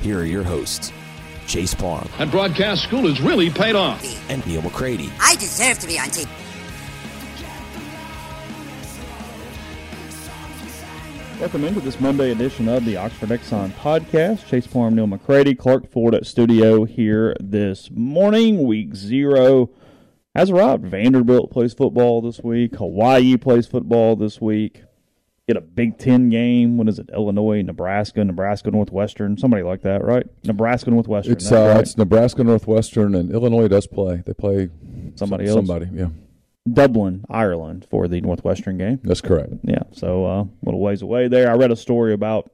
here are your hosts, Chase Parham. And broadcast school has really paid off. and Neal McCready. I deserve to be on TV. Welcome into this Monday edition of the Oxford Exxon podcast. Chase Parham, Neal McCready, Clark Ford at studio here this morning. Week zero has arrived. Vanderbilt plays football this week. Hawaii plays football this week. Get a Big Ten game. What is it? Illinois, Nebraska, Nebraska Northwestern, somebody like that, right? Nebraska Northwestern. It's uh, right. it's Nebraska Northwestern and Illinois does play. They play Somebody some- else? Somebody, yeah, Dublin, Ireland for the Northwestern game. that's correct. Yeah, so uh, a little ways away there. I read a story about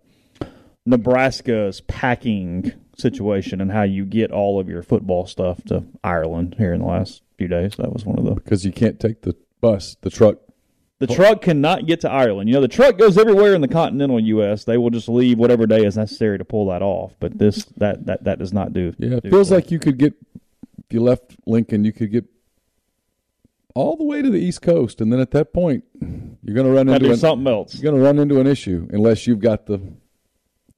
Nebraska's packing situation and how you get all of your football stuff to Ireland here in the last few days. That was one of the. Because you can't take the bus, the truck. The truck cannot get to Ireland. You know, the truck goes everywhere in the continental U.S. They will just leave whatever day is necessary to pull that off. But this that that that does not do. Yeah, it do feels like you could get if you left Lincoln, you could get all the way to the East Coast, and then at that point, you're going to run into an, something else. you're going to run into an issue unless you've got the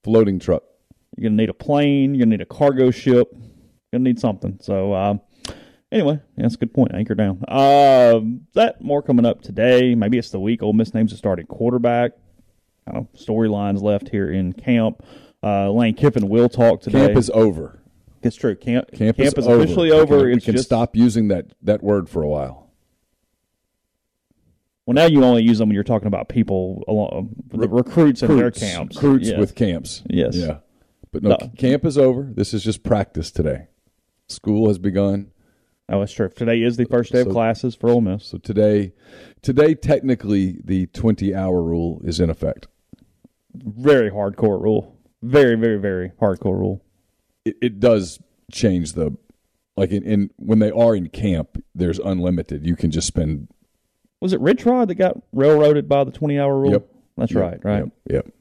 floating truck. You're gonna need a plane. You're gonna need a cargo ship. You're gonna need something. So um, anyway, that's a good point. Anchor down. Um, that more coming up today. Maybe it's the week. Ole Miss names a starting quarterback. Kind of storylines left here in camp. Uh, Lane Kiffin will talk today. Camp is over. it's true. Camp Camp, is, over. officially We over. can- We can just stop using that that word for a while. well now you only use them when you're talking about people along the recruits in their camps. recruits with camps. Yes. Yeah. But no, No. camp is over. This is just practice today. School has begun. Oh, that's true. Today is the first day of classes for Ole Miss. So today, today technically the 20 hour rule is in effect. Very hardcore rule. Very, very, very hardcore rule. It, it does change the, like in, in when they are in camp, there's unlimited. You can just spend. Was it Rich Rod that got railroaded by the 20 hour rule? Yep. That's Yep, right, right? Yep. yep.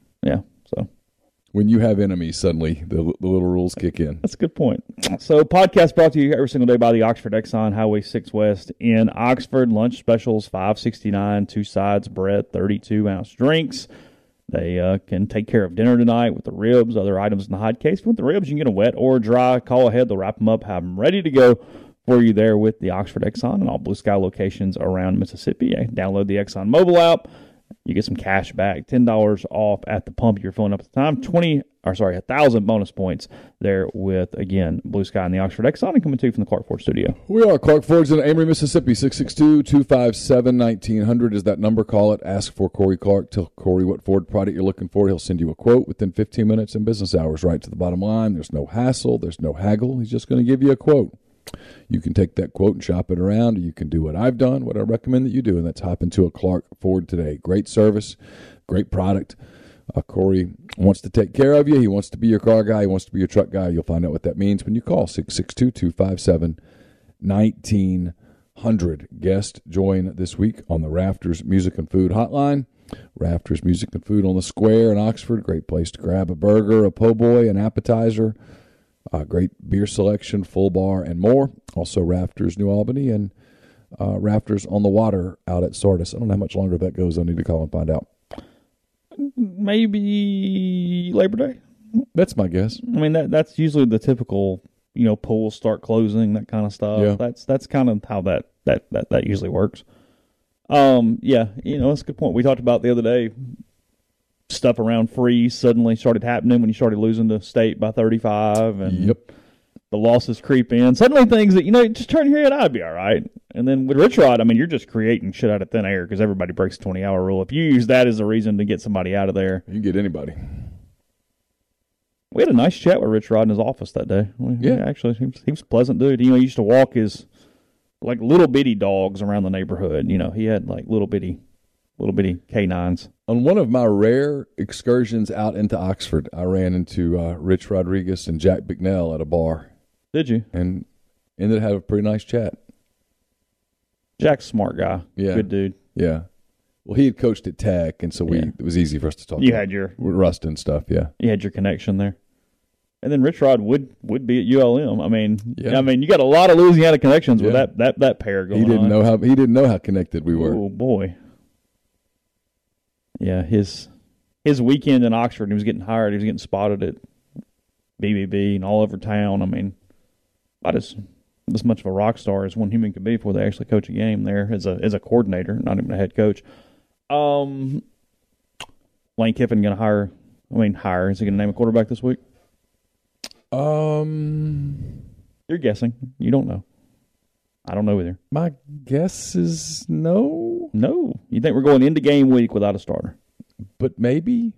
When you have enemies, suddenly the, the little rules kick in. that's a good point. So, podcast brought to you every single day by the Oxford Exxon Highway 6 West in Oxford. Lunch specials 569 two sides bread, 32 ounce drinks. They uh, can take care of dinner tonight with the ribs, other items in the hot case. Want the ribs, you can get them wet or dry. Call ahead. They'll wrap them up, have them ready to go for you there with the Oxford Exxon and all Blue Sky locations around Mississippi. Download the Exxon mobile app. You get some cash back, ten dollars off at the pump you're filling up at the time. Twenty or sorry, a thousand bonus points there with again Blue Sky and the Oxford Exxon and coming to you from the Clark Ford Studio. We are Clark Ford's in Amory, Mississippi. 662 257 1900 is that number. Call it. Ask for Corey Clark. Tell Corey what Ford product you're looking for. He'll send you a quote within 15 minutes in business hours, right to the bottom line. There's no hassle, there's no haggle. He's just going to give you a quote. You can take that quote and shop it around, you can do what I've done, what I recommend that you do, and that's hop into a Clark Ford today. Great service, great product. Uh, Corey wants to take care of you. He wants to be your car guy. He wants to be your truck guy. You'll find out what that means when you call 662 257 1900. Guest join this week on the Rafters Music and Food Hotline. Rafters Music and Food on the Square in Oxford. Great place to grab a burger, a po' boy, an appetizer. Uh, great beer selection, full bar, and more. Also, Rafters New Albany and uh, Rafters on the water out at Sardis. I don't know how much longer that goes. I need to call and find out. Maybe Labor Day. That's my guess. I mean that that's usually the typical, you know, pools start closing, that kind of stuff. Yeah. That's that's kind of how that that that that usually works. Um, yeah, you know, that's a good point. We talked about the other day. Stuff around freeze suddenly started happening when you started losing the state by thirty five, and Yep. the losses creep in. Suddenly, things that you know, just turn your head, I'd be all right. And then with Rich Rod, I mean, you're just creating shit out of thin air because everybody breaks the twenty hour rule. If you use that as a reason to get somebody out of there, You can get anybody. we had a nice chat with Rich Rod in his office that day. We- Yeah. actually, he was, he was a pleasant dude. You know, he used to walk his like little bitty dogs around the neighborhood. You know, he had like little bitty, little bitty canines. On one of my rare excursions out into Oxford, I ran into uh, Rich Rodriguez and Jack Bicknell at a bar Did you? and ended up having a pretty nice chat. Jack's a smart guy. Yeah. good dude. Yeah. Well, he had coached at Tech, and so we Yeah. it was easy for us to talk. You had your Rust and stuff. Yeah. you had your connection there. And then Rich Rod would would be at ULM. I mean, Yeah. I mean, you got a lot of Louisiana connections with Yeah. that that that pair going He didn't on. know how he didn't know how connected we were. Oh boy. Yeah, his his weekend in Oxford, he was getting hired. He was getting spotted at BBB and all over town. I mean, about as as much of a rock star as one human could be before they actually coach a game there as a as a coordinator, not even a head coach. Um, Lane Kiffin going to hire. I mean, hire. Is he going to name a quarterback this week? Um, You're guessing. You don't know. I don't know either. my guess is no, No. You think we're going into game week without a starter? but maybe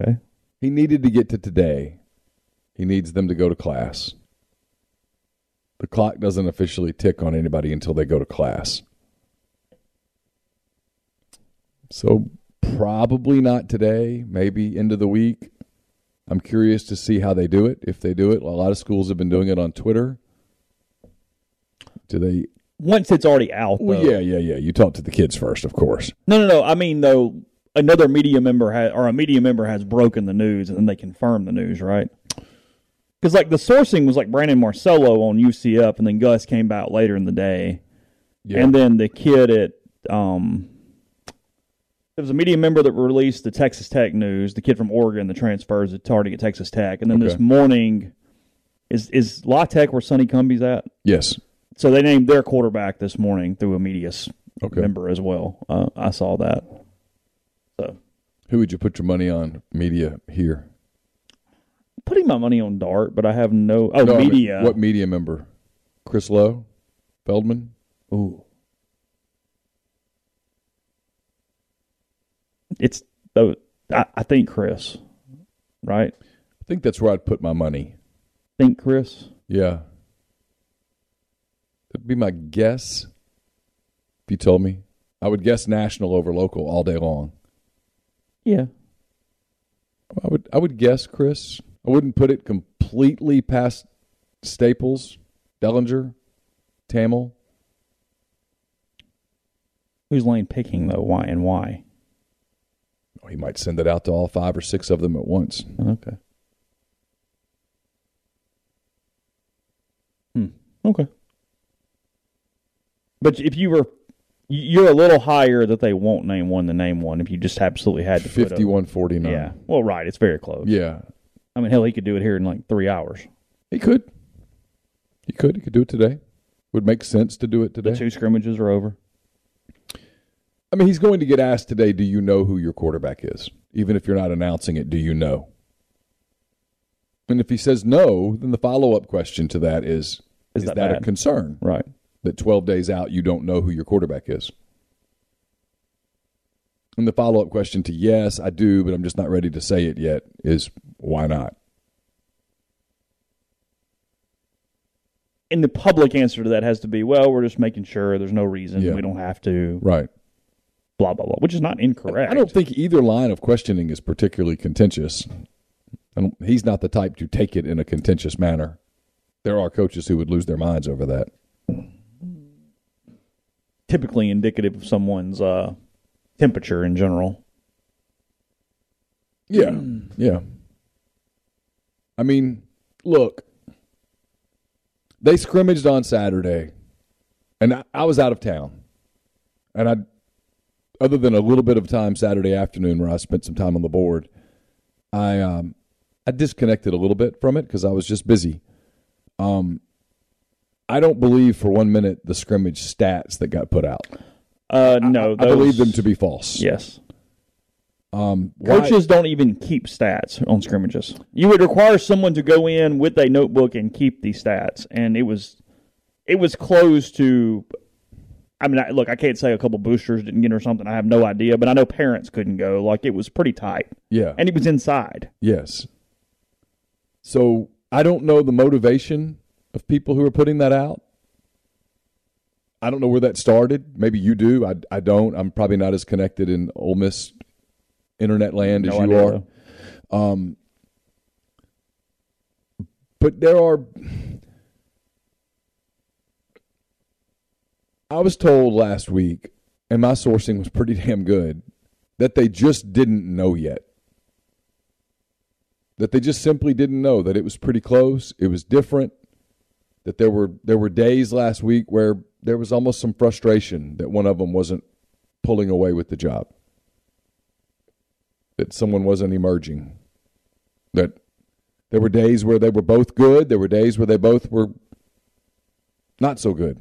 Okay. he needed to get to today. He needs them to go to class. The clock doesn't officially tick on anybody until they go to class. So probably not today, maybe end of the week. I'm curious to see how they do it. If they do it, a lot of schools have been doing it on Twitter. Do they? Once it's already out, Well, though. yeah, yeah, yeah. You talk to the kids first, of course. No, no, no. I mean, though, another media member has, or a media member has broken the news, and then they confirm the news, right? Because like the sourcing was like Brandon Marcello on UCF, and then Gus came out later in the day, Yeah. and then the kid at um, there was a media member that released the Texas Tech news. The kid from Oregon, the transfers at target at Texas Tech, and then this morning is is La Tech where Sonny Cumbie's at. yes. So they named their quarterback this morning through a media Okay. member as well. Uh, I saw that. So Who would you put your money on? Media here. putting my money on Dart, but I have no oh No, I mean, media. what media member? Chris Low, Feldman. Ooh, it's though. I, I think Chris, right? I think that's where I'd put my money. Think Chris. Yeah. That'd be my guess. If you told me, I would guess national over local all day long. Yeah, I would. I would guess Chris. I wouldn't put it completely past Staples, Dellenger, Thamel. who's Lane picking though? Why and why? Oh, he might send it out to all five or six of them at once. Okay. Hmm. Okay. But if you were, you're a little higher that they won't name one than name one if you just absolutely had to. Fifty-one forty-nine. Yeah. Well, right. It's very close. Yeah. I mean, hell, he could do it here in like three hours. He could. He could. He could do it today. Would make sense to do it today. The two scrimmages are over. I mean, he's going to get asked today, do you know who your quarterback is? Even if you're not announcing it, do you know? And if he says no, then the follow up question to that is Is Is, that that, a concern Right. That 12 days out you don't know who your quarterback is? And the follow up question to yes, I do, but I'm just not ready to say it yet is why not? And the public answer to that has to be, well, we're just making sure there's no reason. Yeah. We don't have to, Right. blah, blah, blah, which is not incorrect. I don't think either line of questioning is particularly contentious. And he's not the type to take it in a contentious manner. There are coaches who would lose their minds over that. Typically indicative of someone's uh, temperature in general. Yeah. Yeah. I mean, look, they scrimmaged on Saturday. and I, I was out of town, and I, other than a little bit of time Saturday afternoon where I spent some time on the board, I um, I disconnected a little bit from it because I was just busy. Um, I don't believe for one minute the scrimmage stats that got put out. Uh, no, I, I believe them to be false. Yes. Um, Coaches don't even keep stats on scrimmages. You would require someone to go in with a notebook and keep these stats, and it was it was close to. I mean, I, look, I can't say a couple boosters didn't get or something. I have no idea, but I know parents couldn't go. Like it was pretty tight, yeah, and it was inside. yes. So I don't know the motivation of people who are putting that out. I don't know where that started. Maybe you do. I, I don't. I'm probably not as connected in Ole Miss internet land as you idea, are. Um, but there are. I was told last week, and my sourcing was pretty damn good, that they just didn't know yet. That they just simply didn't know that it was pretty close. It was different. That there were there were days last week where there was almost some frustration that one of them wasn't pulling away with the job. That someone wasn't emerging. That there were days where they were both good. There were days where they both were not so good.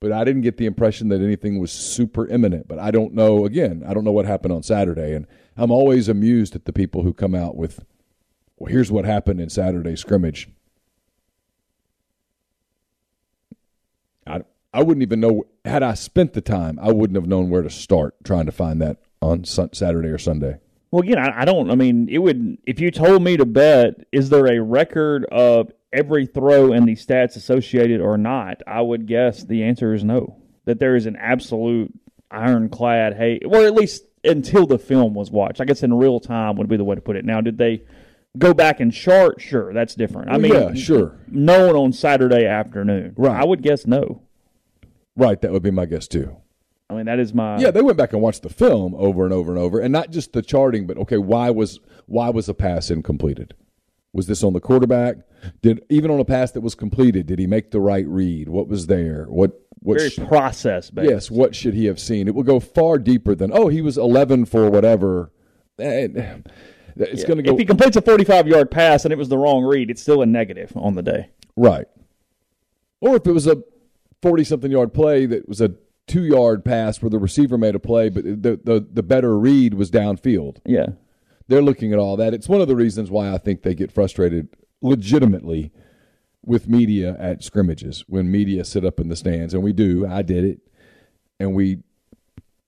But I didn't get the impression that anything was super imminent. But I don't know, again, I don't know what happened on Saturday. And I'm always amused at the people who come out with, well, here's what happened in Saturday scrimmage. I, I wouldn't even know, had I spent the time, I wouldn't have known where to start trying to find that on Saturday or Sunday. Well, again, I, I don't. I mean, it would. If you told me to bet, is there a record of every throw and the stats associated or not? I would guess the answer is no. That there is an absolute ironclad. Hey, or at least until the film was watched. I guess in real time would be the way to put it. Now, did they go back and chart? Sure, that's different. I mean, yeah, sure. Known on Saturday afternoon. Right. I would guess no. Right, that would be my guess too. I mean, that is my. Yeah, they went back and watched the film over and over and over, and not just the charting, but okay, why was why was a pass incompleted? Was this on the quarterback? Did even on a pass that was completed, did he make the right read? What was there? What what? very process based. yes, what should he have seen? It will go far deeper than oh, he was eleven for whatever. Eh, It's going to go If he completes a 45 yard pass and it was the wrong read, it's still a negative on the day. right, or if it was a forty something yard play that was a two yard pass where the receiver made a play, but the the, the better read was downfield. Yeah. they're looking at all that. It's one of the reasons why I think they get frustrated legitimately with media at scrimmages when media sit up in the stands and we do. I did it, and we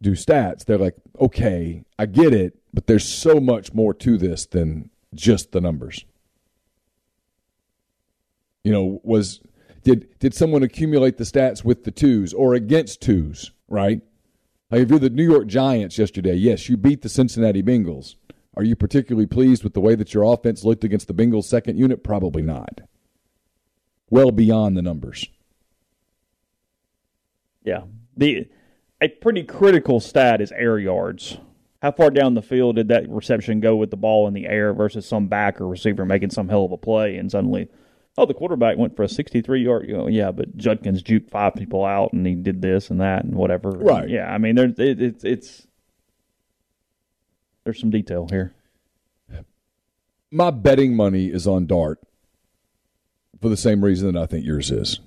do stats. They're like, okay, I get it, but there's so much more to this than just the numbers. You know, was did did someone accumulate the stats with the twos or against twos? Right. Like if you're the New York Giants yesterday, yes, you beat the Cincinnati Bengals. Are you particularly pleased with the way that your offense looked against the Bengals' second unit? Probably not. Well beyond the numbers. Yeah. The a pretty critical stat is air yards. How far down the field did that reception go with the ball in the air versus some back or receiver making some hell of a play and suddenly oh the quarterback went for a 63 yard you know, yeah but Judkins juked five people out and he did this and that and whatever Right. yeah I mean there's it, it's it's there's some detail here My betting money is on Dart for the same reason that I think yours is.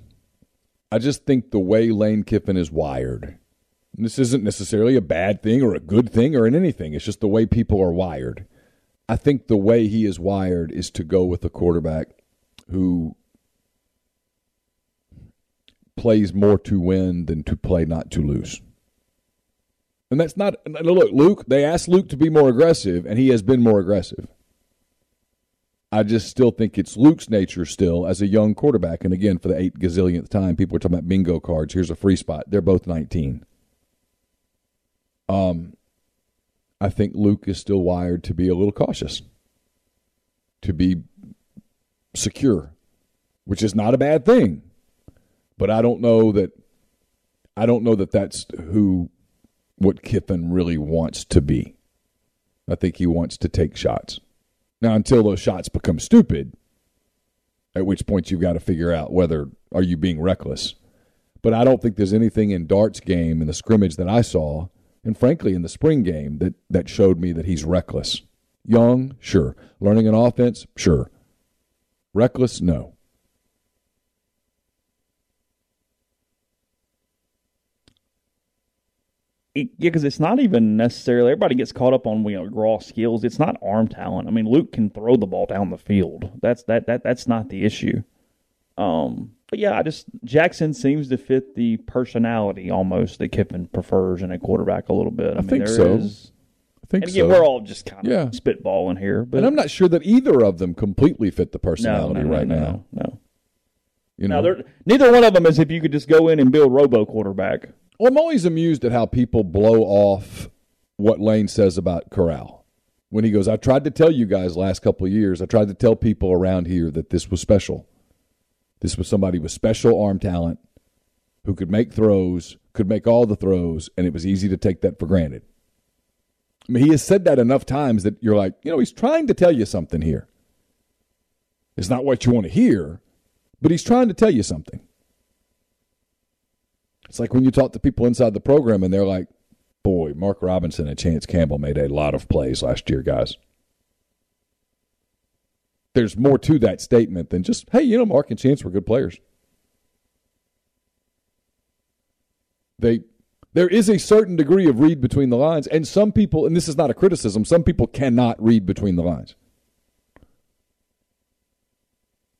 I just think the way Lane Kiffin is wired, and this isn't necessarily a bad thing or a good thing or in anything, it's just the way people are wired. I think the way he is wired is to go with a quarterback who plays more to win than to play not to lose. And that's not look, Luke, they asked Luke to be more aggressive, and he has been more aggressive. I just still think it's Luke's nature still as a young quarterback. And again, for the eight gazillionth time, people are talking about bingo cards. Here's a free spot. They're both 19. Um, I think Luke is still wired to be a little cautious, to be secure, which is not a bad thing. But I don't know that. I don't know that that's who what Kiffin really wants to be. I think he wants to take shots. Now, until those shots become stupid, at which point you've got to figure out whether are you being reckless? But I don't think there's anything in Dart's game in the scrimmage that I saw, and frankly in the spring game that that showed me that he's reckless. Young, sure. Learning an offense, sure. Reckless, no. Yeah, because it's not even necessarily everybody gets caught up on you know raw skills. It's not arm talent. I mean, Luke can throw the ball down the field. That's that that that's not the issue. Um, but yeah, I just Jackson seems to fit the personality almost that Kiffin prefers in a quarterback a little bit. I, I mean, think so. is- I think and so. we're all just kind of Yeah. spitballing here, but and I'm not sure that either of them completely fit the personality no, no, right no, now. No, You know, neither one of them is if you could just go in and build Robo quarterback. Well, I'm always amused at how people blow off what Lane says about Corral. When he goes, I tried to tell you guys last couple of years, I tried to tell people around here that this was special. This was somebody with special arm talent who could make throws, could make all the throws, and it was easy to take that for granted. I mean, he has said that enough times that you're like, you know, he's trying to tell you something here. It's not what you want to hear, but he's trying to tell you something. It's like when you talk to people inside the program and they're like, boy, Mark Robinson and Chance Campbell made a lot of plays last year, guys. There's more to that statement than just, hey, you know, Mark and Chance were good players. They there is a certain degree of read between the lines, and some people, and this is not a criticism, some people cannot read between the lines.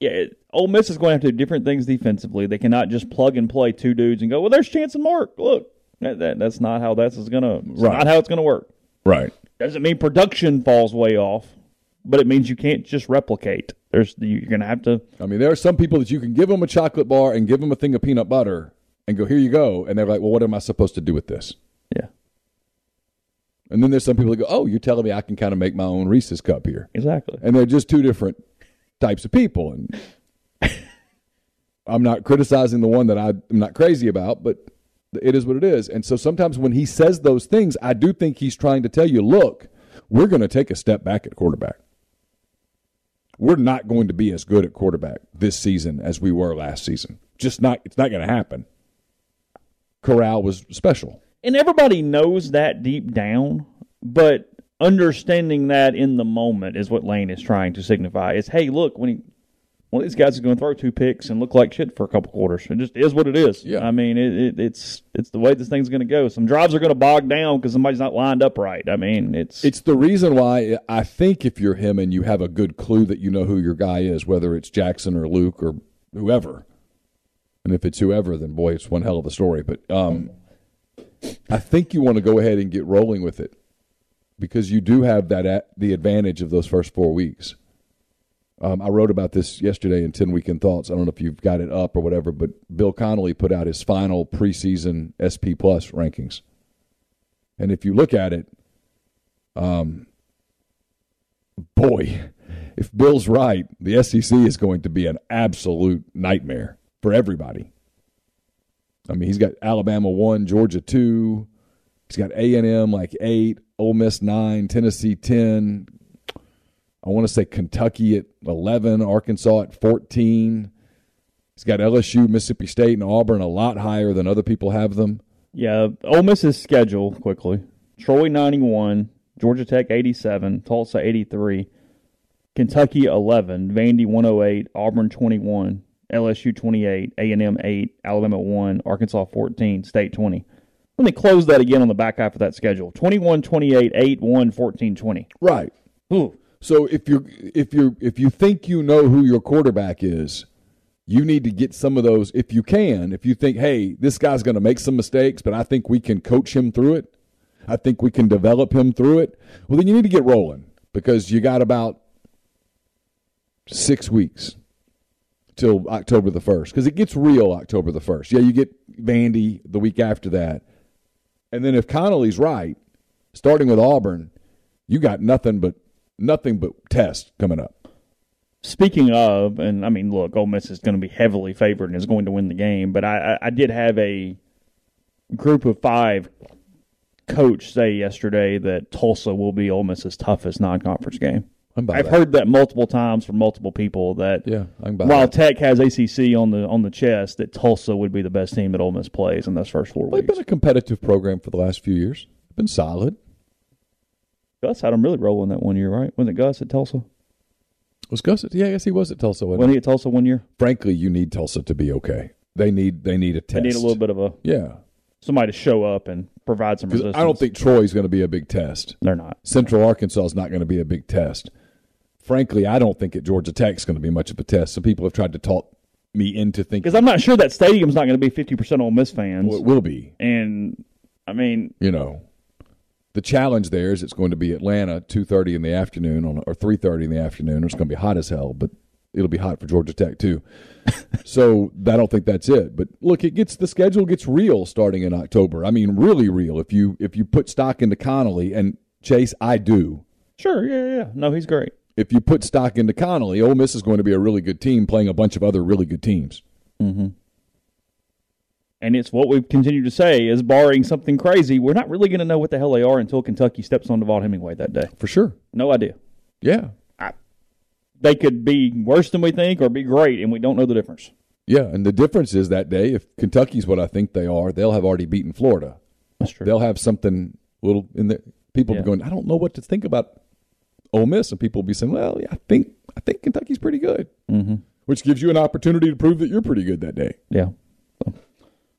Yeah, Ole Miss is going to have to do different things defensively. They cannot just plug and play two dudes and go, well, there's Chance and Mark. Look, that, that, that's not how that's going to. Right. Not how it's going to work. Right. Doesn't mean production falls way off, but it means you can't just replicate. There's you're going to have to. I mean, there are some people that you can give them a chocolate bar and give them a thing of peanut butter and go, here you go. And they're like, well, what am I supposed to do with this? Yeah, And then there's some people that go, oh, you're telling me I can kind of make my own Reese's cup here. exactly. And they're just two different types of people. And I'm not criticizing the one that I'm not crazy about, but it is what it is. And so sometimes when he says those things, I do think he's trying to tell you, look, we're going to take a step back at quarterback. We're not going to be as good at quarterback this season as we were last season. Just not, it's not going to happen. Corral was special. And everybody knows that deep down, but understanding that in the moment is what Lane is trying to signify. Is hey, look, when he one of these guys is going to throw two picks and look like shit for a couple quarters. It just is what it is. Yeah. I mean, it, it, it's it's the way this thing's going to go. Some drives are going to bog down because somebody's not lined up right. I mean, it's It's the reason why I think if you're him and you have a good clue that you know who your guy is, whether it's Jackson or Luke or whoever, and if it's whoever, then boy, it's one hell of a story. But um, I think you want to go ahead and get rolling with it because you do have that at the advantage of those first four weeks. Um, I wrote about this yesterday in 10 Weekend Thoughts. I don't know if you've got it up or whatever, but Bill Connolly put out his final preseason SP Plus rankings. And if you look at it, um, boy, if Bill's right, the SEC is going to be an absolute nightmare for everybody. I mean, he's got Alabama one, Georgia two. He's got A and M like eight, Ole Miss nine, Tennessee ten. I want to say Kentucky at eleven, Arkansas at fourteen. He's got LSU, Mississippi State, and Auburn a lot higher than other people have them. yeah. Ole Miss's schedule quickly: Troy ninety one, Georgia Tech eighty seven, Tulsa eighty three, Kentucky eleven, Vandy one hundred eight, Auburn twenty one, LSU twenty eight, A and M eight, Alabama one, Arkansas fourteen, State twenty. Let me close that again on the back half of that schedule: 21, 28, 8, 1, 14, 20. Right. Ooh. So if you if you if you think you know who your quarterback is, you need to get some of those if you can. If you think, hey, this guy's going to make some mistakes, but I think we can coach him through it. I think we can develop him through it. Well, then you need to get rolling because you got about six weeks till October the first because it gets real October the first. Yeah, you get Vandy the week after that, and then if Connolly's right, starting with Auburn, you got nothing but nothing but tests coming up. Speaking of, and I mean, look, Ole Miss is going to be heavily favored and is going to win the game. But I, I, did have a group of five coach say yesterday that Tulsa will be Ole Miss's toughest non-conference game. I'm I've that. heard that multiple times from multiple people that Yeah, while that. Tech has ACC on the on the chest, that Tulsa would be the best team that Ole Miss plays in those first four They've weeks. been a competitive program for the last few years. Been solid. Gus had them really rolling that one year, right? Wasn't it Gus at Tulsa? Was Gus? Yeah, I guess he was at Tulsa. wasn't Wasn't he? at Tulsa one year? Frankly, you need Tulsa to be okay. They need they need a test. They need a little bit of a Yeah, somebody to show up and provide some resistance. I don't think Troy's going to be a big test. they're not. Central Arkansas is not going to be a big test. Frankly, I don't think at Georgia Tech is going to be much of a test. Some people have tried to talk me into thinking Because I'm not sure that stadium's not going to be 50% Ole Miss fans. well, it will be. and I mean, You know, the challenge there is it's going to be Atlanta two thirty in the afternoon on or three thirty in the afternoon. It's going to be hot as hell, but it'll be hot for Georgia Tech too. so I don't think that's it. But look, it gets the schedule gets real starting in October. I mean, really real. If you if you put stock into Connolly and Chase, I do. sure, yeah, yeah. No, he's great. if you put stock into Connolly, Ole Miss is going to be a really good team playing a bunch of other really good teams. Mm-hmm. And it's what we've continued to say is barring something crazy, we're not really going to know what the hell they are until Kentucky steps on the Vaught-Hemingway that day. For sure. No idea. Yeah. They could be worse than we think or be great, and we don't know the difference. Yeah. And the difference is that day, if Kentucky's what I think they are, they'll have already beaten Florida. That's true. They'll have something little in the people Yeah. be going, I don't know what to think about Ole Miss. And people will be saying, Well, yeah, I think I think Kentucky's pretty good. Mm-hmm. Which gives you an opportunity to prove that you're pretty good that day. Yeah.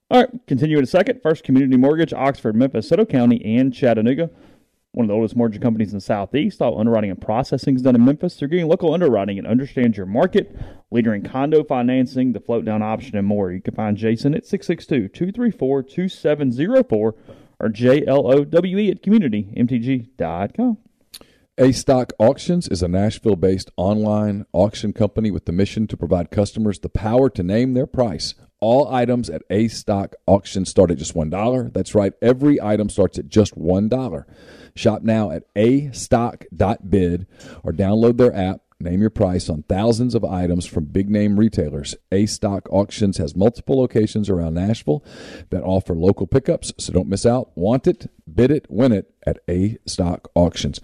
All right, continue in a second. First Community Mortgage, Oxford, Memphis, Soto County, and Chattanooga. One of the oldest mortgage companies in the Southeast. All underwriting and processing is done in Memphis. They're getting local underwriting and understands your market. Leader in condo financing, the float down option, and more. You can find Jason at 662 234 2704 or JLOWE at communitymtg.com. A Stock Auctions is a Nashville based online auction company with the mission to provide customers the power to name their price. All items at A Stock Auctions start at just $1. That's right, every item starts at just $1. Shop now at astock.bid or download their app. Name your price on thousands of items from big name retailers. A Stock Auctions has multiple locations around Nashville that offer local pickups, so don't miss out. Want it, bid it, win it at A Stock Auctions.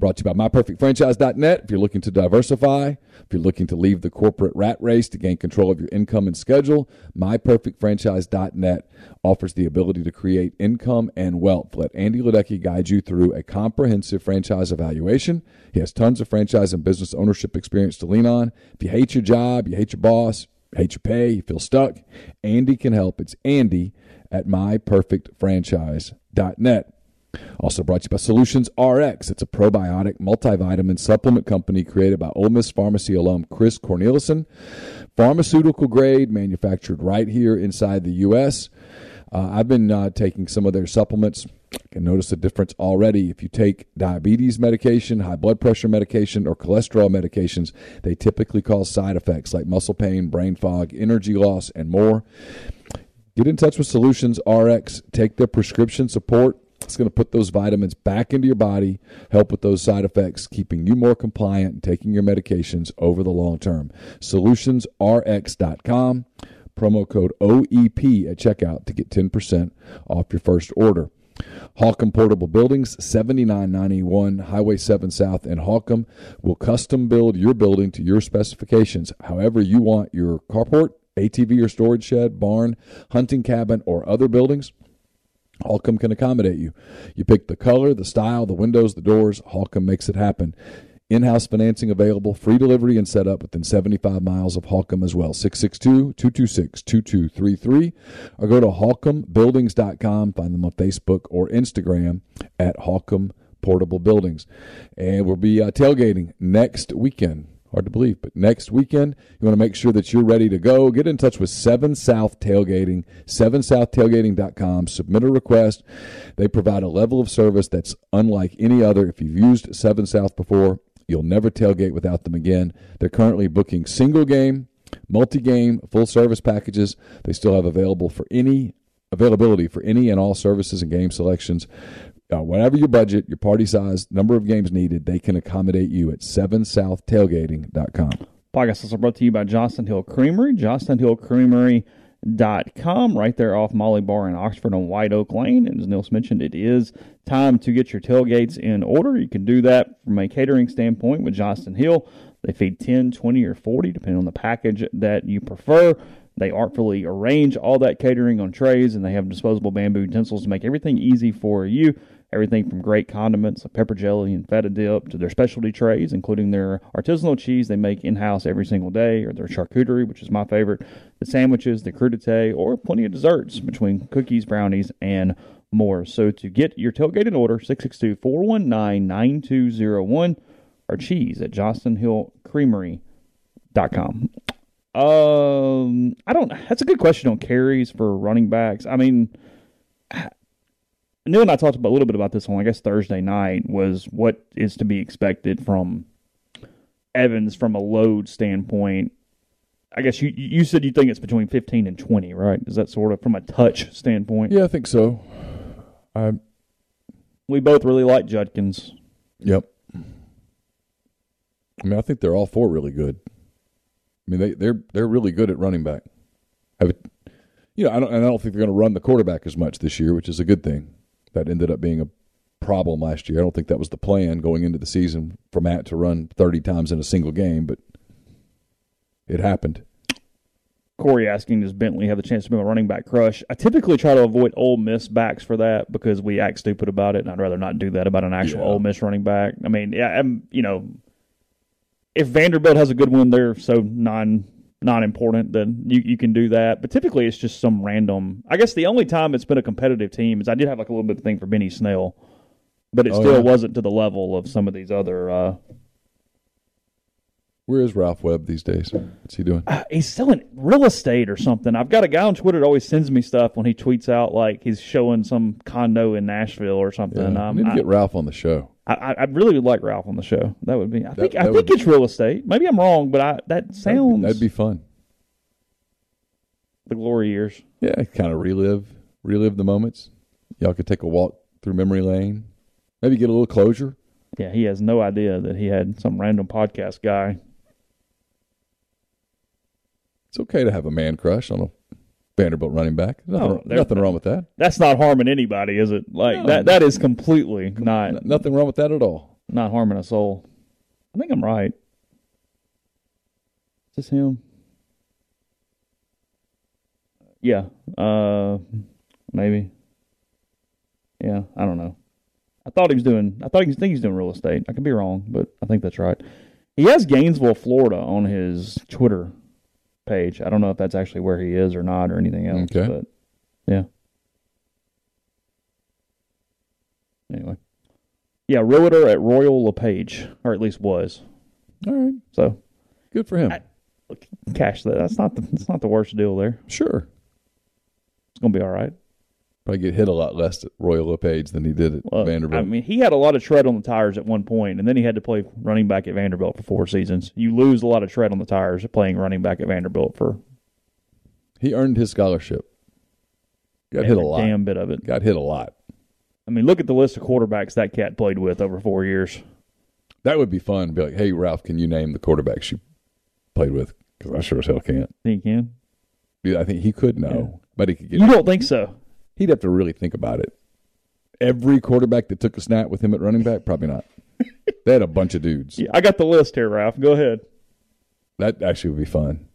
Brought to you by MyPerfectFranchise.net. If you're looking to diversify, if you're looking to leave the corporate rat race to gain control of your income and schedule, MyPerfectFranchise.net offers the ability to create income and wealth. Let Andy Ledecky guide you through a comprehensive franchise evaluation. He has tons of franchise and business ownership experience to lean on. If you hate your job, you hate your boss, hate your pay, you feel stuck, Andy can help. It's Andy at MyPerfectFranchise.net. Also brought to you by Solutions RX. It's a probiotic multivitamin supplement company created by Ole Miss Pharmacy alum Chris Cornelison. Pharmaceutical grade, manufactured right here inside the U.S. Uh, I've been uh, taking some of their supplements. I can notice a difference already. If you take diabetes medication, high blood pressure medication, or cholesterol medications, they typically cause side effects like muscle pain, brain fog, energy loss, and more. Get in touch with Solutions RX. Take their prescription support. It's going to put those vitamins back into your body, help with those side effects, keeping you more compliant and taking your medications over the long term. SolutionsRx.com. Promo code OEP at checkout to get 10% off your first order. Holcomb Portable Buildings, 7991 Highway 7 South in Holcomb, will custom build your building to your specifications. However, you want your carport, ATV or storage shed, barn, hunting cabin, or other buildings. Holcomb can accommodate you. You pick the color, the style, the windows, the doors. Holcomb makes it happen. In house financing available, free delivery and setup within 75 miles of Holcomb as well. 662 226 2233 or go to holcombbuildings.com. Find them on Facebook or Instagram at Holcomb Portable Buildings. And we'll be uh, tailgating next weekend. Hard to believe, but next weekend, you want to make sure that you're ready to go. Get in touch with 7 South Tailgating, 7southtailgating.com. Submit a request. They provide a level of service that's unlike any other. If you've used 7 South before, you'll never tailgate without them again. They're currently booking single game, multi game, full service packages. They still have available for any availability for any and all services and game selections. Uh, whatever your budget, your party size, number of games needed, they can accommodate you at 7southtailgating.com. Podcast also brought to you by Johnston Hill Creamery. Johnston Hill Creamery com right there off Molly Barr in Oxford on White Oak Lane. And as Nils mentioned, it is time to get your tailgates in order. You can do that from a catering standpoint with Johnston Hill. They feed 10, 20, or 40, depending on the package that you prefer. They artfully arrange all that catering on trays, and they have disposable bamboo utensils to make everything easy for you. Everything from great condiments, like pepper jelly and feta dip, to their specialty trays, including their artisanal cheese they make in house every single day, or their charcuterie, which is my favorite, the sandwiches, the crudité, or plenty of desserts between cookies, brownies, and more. So to get your tailgate in order, 662 419 9201 or cheese at johnstonhillcreamery.com. Um, I don't. That's a good question on carries for running backs. I mean, Neal and I talked about a little bit about this on I guess Thursday night. Was what is to be expected from Evans from a load standpoint. I guess you you said you think it's between fifteen and twenty, right? Is that sort of from a touch standpoint? Yeah, I think so. I We both really like Judkins. yep. I mean, I think they're all four really good. I mean, they they're they're really good at running back. Have it, you know, I don't and I don't think they're going to run the quarterback as much this year, which is a good thing. That ended up being a problem last year. I don't think that was the plan going into the season for Matt to run 30 times in a single game, but it happened. Corey asking, does Bentley have the chance to be a running back crush? I typically try to avoid Ole Miss backs for that because we act stupid about it, and I'd rather not do that about an actual Yeah. Ole Miss running back. I mean, yeah, I'm, you know, if Vanderbilt has a good one, they're so non non important, then you, you can do that. But typically, it's just some random. I guess the only time it's been a competitive team is I did have like a little bit of thing for Benny Snell, but it Oh, still yeah. wasn't to the level of some of these other. Uh, Where is Ralph Webb these days? What's he doing? he's selling real estate or something. I've got a guy on Twitter that always sends me stuff when he tweets out like he's showing some condo in Nashville or something. Yeah, I um, need to get Ralph on the show. I, I really would like Ralph on the show. That would be. I think that I think be- it's real estate. Maybe I'm wrong, but I that sounds That'd be fun. the glory years. Yeah, kind of relive relive the moments. Y'all could take a walk through memory lane. Maybe get a little closure. Yeah, he has no idea that he had some random podcast guy. It's okay to have a man crush on a Vanderbilt running back. Nothing, nothing wrong with that. That's not harming anybody, is it? Like No. that that is completely not nothing wrong with that at all. not harming a soul. I think I'm right. Is this him? Yeah. Uh maybe. Yeah, I don't know. I thought he was doing I thought he was think he's doing real estate. I could be wrong, but I think that's right. He has Gainesville, Florida on his Twitter page. I don't know if that's actually where he is or not or anything else. Okay. But yeah. Anyway. Yeah, realtor at Royal LePage, or at least was. All right, So good for him. I- cash that. That's not the. That's not the worst deal there. sure, It's gonna be all right. Probably get hit a lot less at Royal LePage than he did at Well, Vanderbilt. I mean, he had a lot of tread on the tires at one point, and then he had to play running back at Vanderbilt for four seasons. You lose a lot of tread on the tires playing running back at Vanderbilt for he earned his scholarship. Got hit a lot. damn bit of it. Got hit a lot. I mean, look at the list of quarterbacks that cat played with over four years. That would be fun. Be like, hey, Ralph, can you name the quarterbacks you played with? Because I sure as hell can't. Think you can? Yeah, I think he could know, but he could get. You don't think so? He'd have to really think about it. Every quarterback that took a snap with him at running back, probably not. they had a bunch of dudes. Yeah, I got the list here, Ralph. Go ahead. That actually would be fun.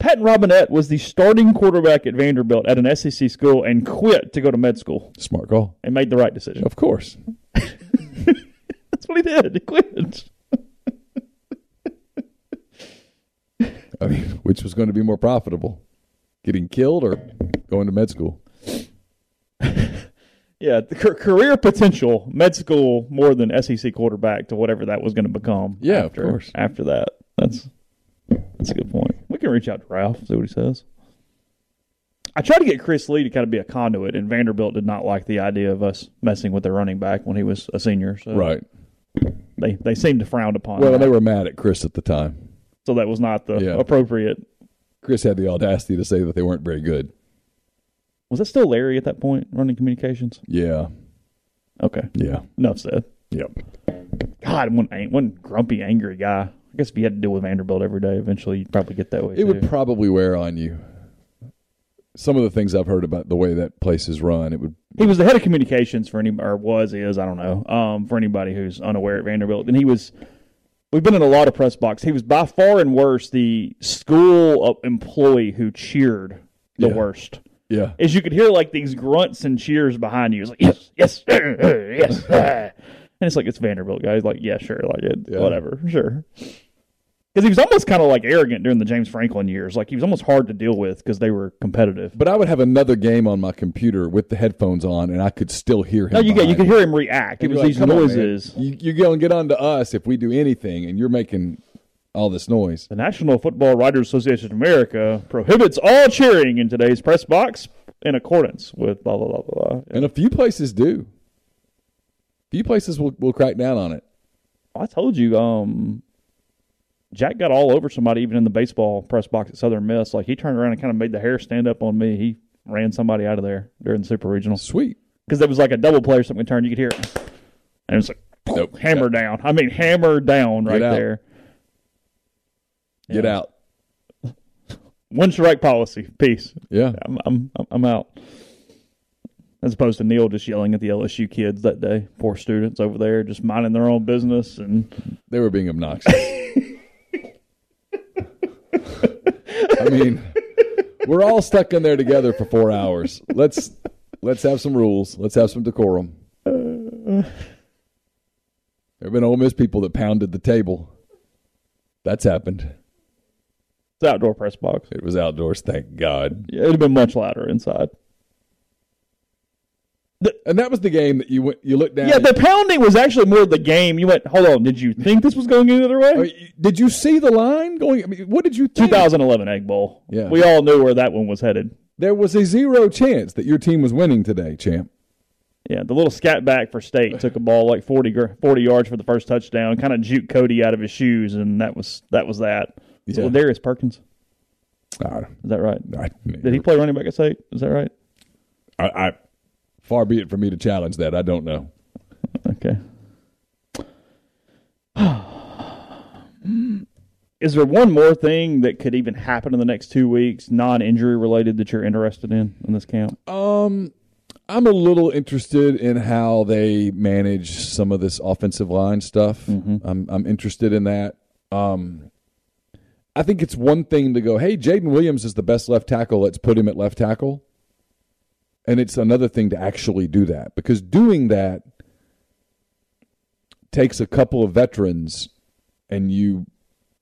Patton Robinette was the starting quarterback at Vanderbilt at an SEC school and quit to go to med school Smart call. and made the right decision. Of course. That's what he did. He quit. I mean, which was going to be more profitable, getting killed or going to med school? Yeah, career potential, med school more than SEC quarterback to whatever that was going to become. Yeah, of after, course. After that, that's that's a good point. We can reach out to Ralph, see what he says. I tried to get Chris Lee to kind of be a conduit, and Vanderbilt did not like the idea of us messing with their running back when he was a senior. So Right. They they seemed to frown upon. It. Well, that. they were mad at Chris at the time. so that was not the Yeah. appropriate. Chris had the audacity to say that they weren't very good. Was that still Larry at that point running communications? Yeah. Okay, Yeah. enough said. Yep. God, one one grumpy, angry guy. I guess if you had to deal with Vanderbilt every day, eventually you'd probably get that way. It too. would probably wear on you. Some of the things I've heard about the way that place is run, it would. he was the head of communications for any or was is I don't know um, for anybody who's unaware at Vanderbilt, and he was. We've been in a lot of press box. He was by far and worse the school employee who cheered the Yeah. worst. Yeah, As you could hear like these grunts and cheers behind you. It's like yes, yes, yes, and it's like it's Vanderbilt guys. Like yeah, sure, like it, Yeah. whatever, sure. Because he was almost kind of like arrogant during the James Franklin years. Like he was almost hard to deal with because they were competitive. but I would have another game on my computer with the headphones on, and I could still hear him. No, you get you could hear him react. It was like, these "Come on, noises. You, you're going to get on to us if we do anything, and you're making all this noise. The National Football Writers Association of America prohibits all cheering in today's press box in accordance with blah blah blah blah. blah. And a few places do. A few places will, will crack down on it. I told you, um, Jack got all over somebody even in the baseball press box at Southern Miss. Like he turned around and kind of made the hair stand up on me. He ran somebody out of there during the Super Regional Sweet. because it was like a double play or something turn. You could hear it, and it was like Nope. hammer down. I mean, hammer down right out. there. Get out. One strike policy. Peace. Yeah. I'm I'm I'm out. As opposed to Neal just yelling at the LSU kids that day. Poor students over there just minding their own business and They were being obnoxious. I mean, we're all stuck in there together for four hours. Let's let's have some rules. Let's have some decorum. There have been Ole Miss people that pounded the table. That's happened. it's outdoor press box. It was outdoors, thank God. Yeah, it'd have been much louder inside. And that was the game that you went. You looked down. Yeah, the pounding was actually more the game. You went, hold on, did you think this was going any other Oh, way? you- did you see the line going? I mean, what did you think? 2011 Egg Bowl. Yeah. We all knew where that one was headed. There was a zero chance that your team was winning today, champ. Yeah, the little scat back for state took a ball like 40, 40 yards for the first touchdown, kind of juke Cody out of his shoes, and that was that was that. So Yeah. Darius Perkins, I, is that right? I, Did he play running back at state? Is that right? I, I, far be it for me to challenge that. I don't know. Okay. Is there one more thing that could even happen in the next two weeks, non-injury related, that you're interested in in this camp? Um, I'm a little interested in how they manage some of this offensive line stuff. I'm I'm interested in that. Um, I think it's one thing to go, hey, Jaden Williams is the best left tackle. Let's put him at left tackle. And it's another thing to actually do that because doing that takes a couple of veterans and you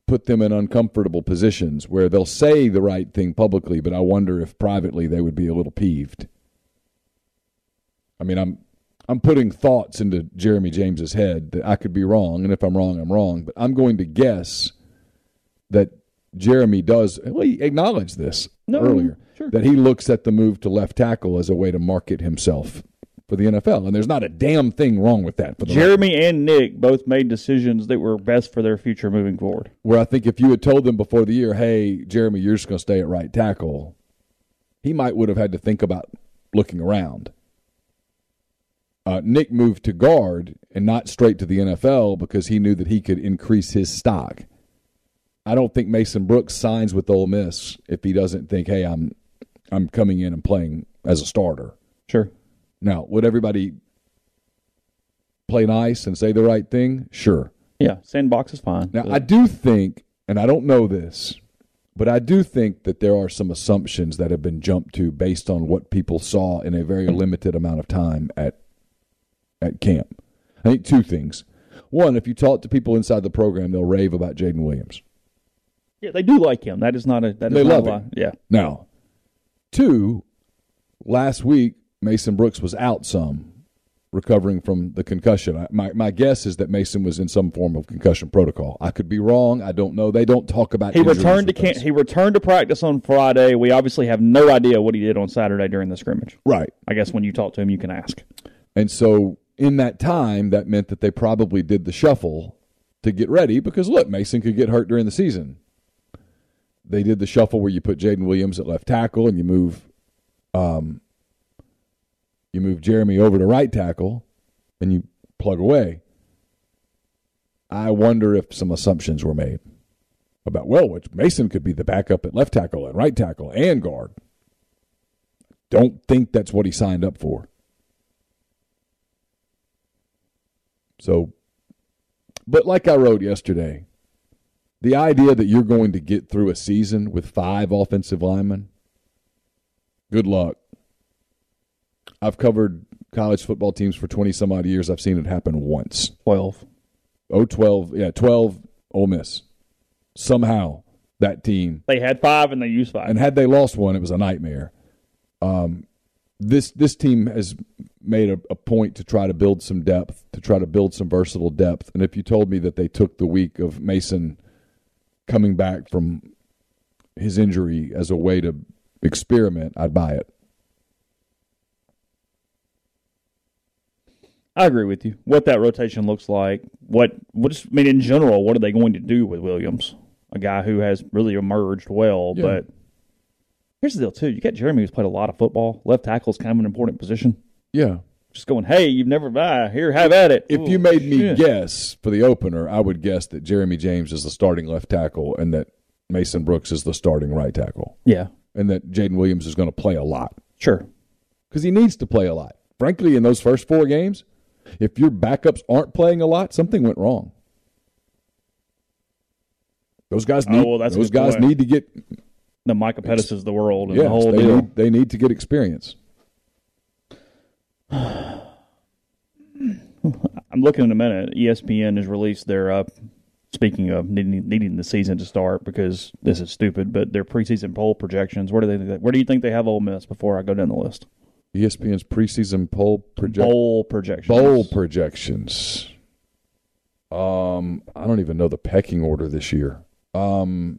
put them in uncomfortable positions where they'll say the right thing publicly, but I wonder if privately they would be a little peeved. I mean, I'm I'm putting thoughts into Jeremy James's head that I could be wrong, and if I'm wrong, I'm wrong. But I'm going to guess that Jeremy does. Well, he acknowledged this No, earlier sure. that he looks at the move to left tackle as a way to market himself for the NFL, and there's not a damn thing wrong with that. Jeremy and Nick both made decisions that were best for their future moving forward. where I think if you had told them before the year, "Hey, Jeremy, you're just going to stay at right tackle," he might would have had to think about looking around. Uh, Nick moved to guard and not straight to the NFL because he knew that he could increase his stock. I don't think Mason Brooks signs with Ole Miss if he doesn't think, "Hey, I'm I'm coming in and playing as a starter." Sure. Now, would everybody play nice and say the right thing? Sure. Yeah, sandbox is fine. Now, I do think, and I don't know this, but I do think that there are some assumptions that have been jumped to based on what people saw in a very limited amount of time at at camp. I think two things. One, if you talk to people inside the program, they'll rave about Jaden Williams. Yeah, they do like him. That is not a that is They not love a lie. him. Yeah. Now, two, last week Mason Brooks was out some, recovering from the concussion. I, my my guess is that Mason was in some form of concussion protocol. I could be wrong. I don't know. They don't talk about. He returned to camp. He returned to practice on Friday. We obviously have no idea what he did on Saturday during the scrimmage. right, I guess when you talk to him, you can ask. and so in that time, that meant that they probably did the shuffle to get ready because look, Mason could get hurt during the season. They did the shuffle where you put Jaden Williams at left tackle and you move, um, you move Jeremy over to right tackle, and you plug away. I wonder if some assumptions were made about, well, which Mason could be the backup at left tackle and right tackle and guard. Don't think that's what he signed up for. So, but like I wrote yesterday, the idea that you're going to get through a season with five offensive linemen, good luck. I've covered college football teams for 20 some odd years. I've seen it happen once. 12. Oh, 12. Yeah, 12 Ole Miss. Somehow that team. They had five and they used five. And had they lost one, it was a nightmare. Um, this this team has made a, a, point to try to build some depth, to try to build some versatile depth. And if you told me that they took the week of Mason coming back from his injury as a way to experiment, I'd buy it. I agree with you. What that rotation looks like, what what is, I mean in general, what are they going to do with Williams? A guy who has really emerged well, yeah. but here's the deal too. You got Jeremy who's played a lot of football. Left tackle is kind of an important position. Yeah. Just going, hey, you've never been here, have at it. If Ooh, you made me shit. guess for the opener, I would guess that Jeremy James is the starting left tackle and that Mason Brooks is the starting right tackle. Yeah. And that Jaden Williams is going to play a lot. Sure. Because he needs to play a lot. Frankly, in those first four games, if your backups aren't playing a lot, something went wrong. Those guys oh, need. Oh, well, those guys point. need to get the Micah Pettus is the world and yes, the whole they deal. Need, they need to get experience. I'm looking in a minute. ESPN has released their uh, speaking of needing, needing the season to start because this is stupid, but their preseason poll projections. Where do they? Where do you think they have Ole Miss before I go down the list? ESPN's preseason poll project bowl projections. Bowl projections. Um, I don't even know the pecking order this year. Um,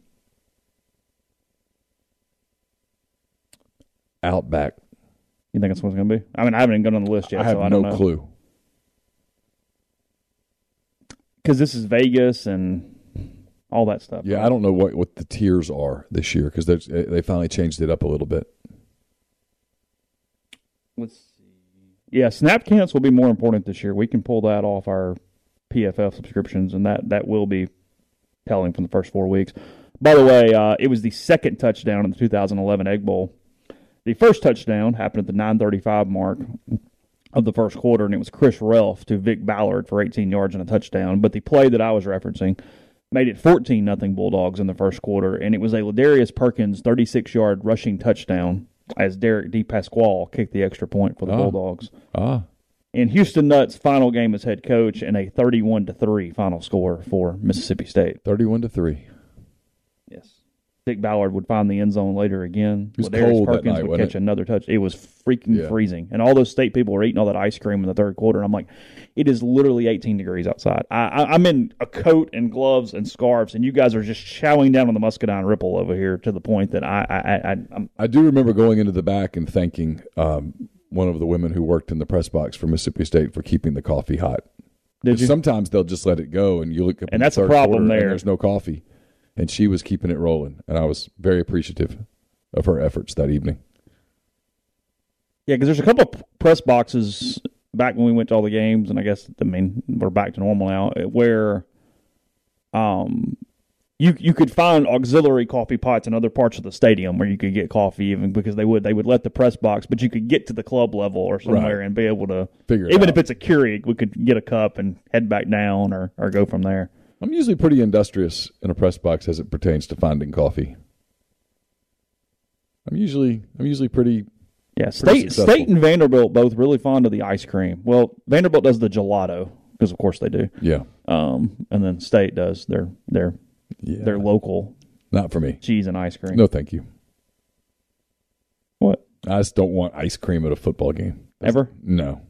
Outback. You think that's what it's going to be? I mean, I haven't even gone on the list yet. I have so I no know. clue. Because this is Vegas and all that stuff. Yeah, right? I don't know what, what the tiers are this year because they finally changed it up a little bit. Let's see. Yeah, snap counts will be more important this year. We can pull that off our PFF subscriptions, and that, that will be telling from the first four weeks. By the way, uh, it was the second touchdown in the 2011 Egg Bowl the first touchdown happened at the 9:35 mark of the first quarter, and it was Chris Relf to Vic Ballard for 18 yards and a touchdown. But the play that I was referencing made it 14 nothing Bulldogs in the first quarter, and it was a Ladarius Perkins 36 yard rushing touchdown as Derek DePasquale kicked the extra point for the ah. Bulldogs. Ah. In Houston Nutt's final game as head coach, and a 31 to three final score for Mississippi State. 31 to three. Vic Ballard would find the end zone later again. It was cold Perkins that night, would catch it? another touch. It was freaking Yeah. freezing, and all those state people were eating all that ice cream in the third quarter. And I'm like, it is literally 18 degrees outside. I, I, I'm in a coat and gloves and scarves, and you guys are just chowing down on the muscadine ripple over here to the point that I, I, I, I'm I do remember going into the back and thanking um, one of the women who worked in the press box for Mississippi State for keeping the coffee hot. did you? Sometimes they'll just let it go, and you look up, And that's a problem there. there's no coffee, and she was keeping it rolling, and I was very appreciative of her efforts that evening. Yeah, because there's a couple press boxes back when we went to all the games, and I guess I mean we're back to normal now, where um you you could find auxiliary coffee pots in other parts of the stadium where you could get coffee, even because they would they would let the press box, but you could get to the club level or somewhere Right. and be able to Figure it even out. if it's a Keurig, we could get a cup and head back down or or go from there. I'm usually pretty industrious in a press box as it pertains to finding coffee. I'm usually I'm usually pretty Yeah, State successful. State and Vanderbilt both really fond of the ice cream. Well, Vanderbilt does the gelato because of course they do. yeah Um, and then State does their their yeah their local not for me. cheese and ice cream. No, thank you. What I just don't want ice cream at a football game. ever? No.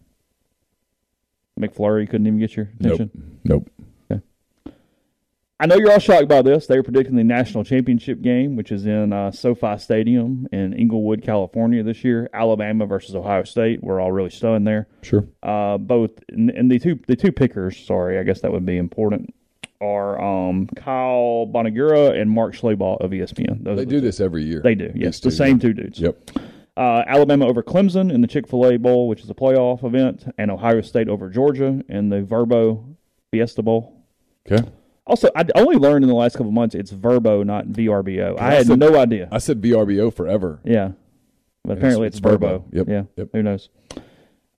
McFlurry couldn't even get your attention. Nope. Nope. I know you're all shocked by this. They were predicting the national championship game, which is in uh, SoFi Stadium in Inglewood, California this year. Alabama versus Ohio State. We're all really stunned there. Sure. Uh, both and, and the two the two pickers. Sorry, I guess that would be important. Are um, Kyle Bonagura and Mark Schlabach of ESPN. Those They the do two. this every year. They do. Yes, the same two dudes. Yep. Uh, Alabama over Clemson in the Chick Fil A Bowl, which is a playoff event, and Ohio State over Georgia in the Verbo Fiesta Bowl. Okay. Also, I only learned in the last couple months it's Verbo, not VRBO. I I had said- no idea. I said VRBO forever. Yeah. But apparently it's, it's Verbo. Verbo. Yep, Yeah. yep. Who knows?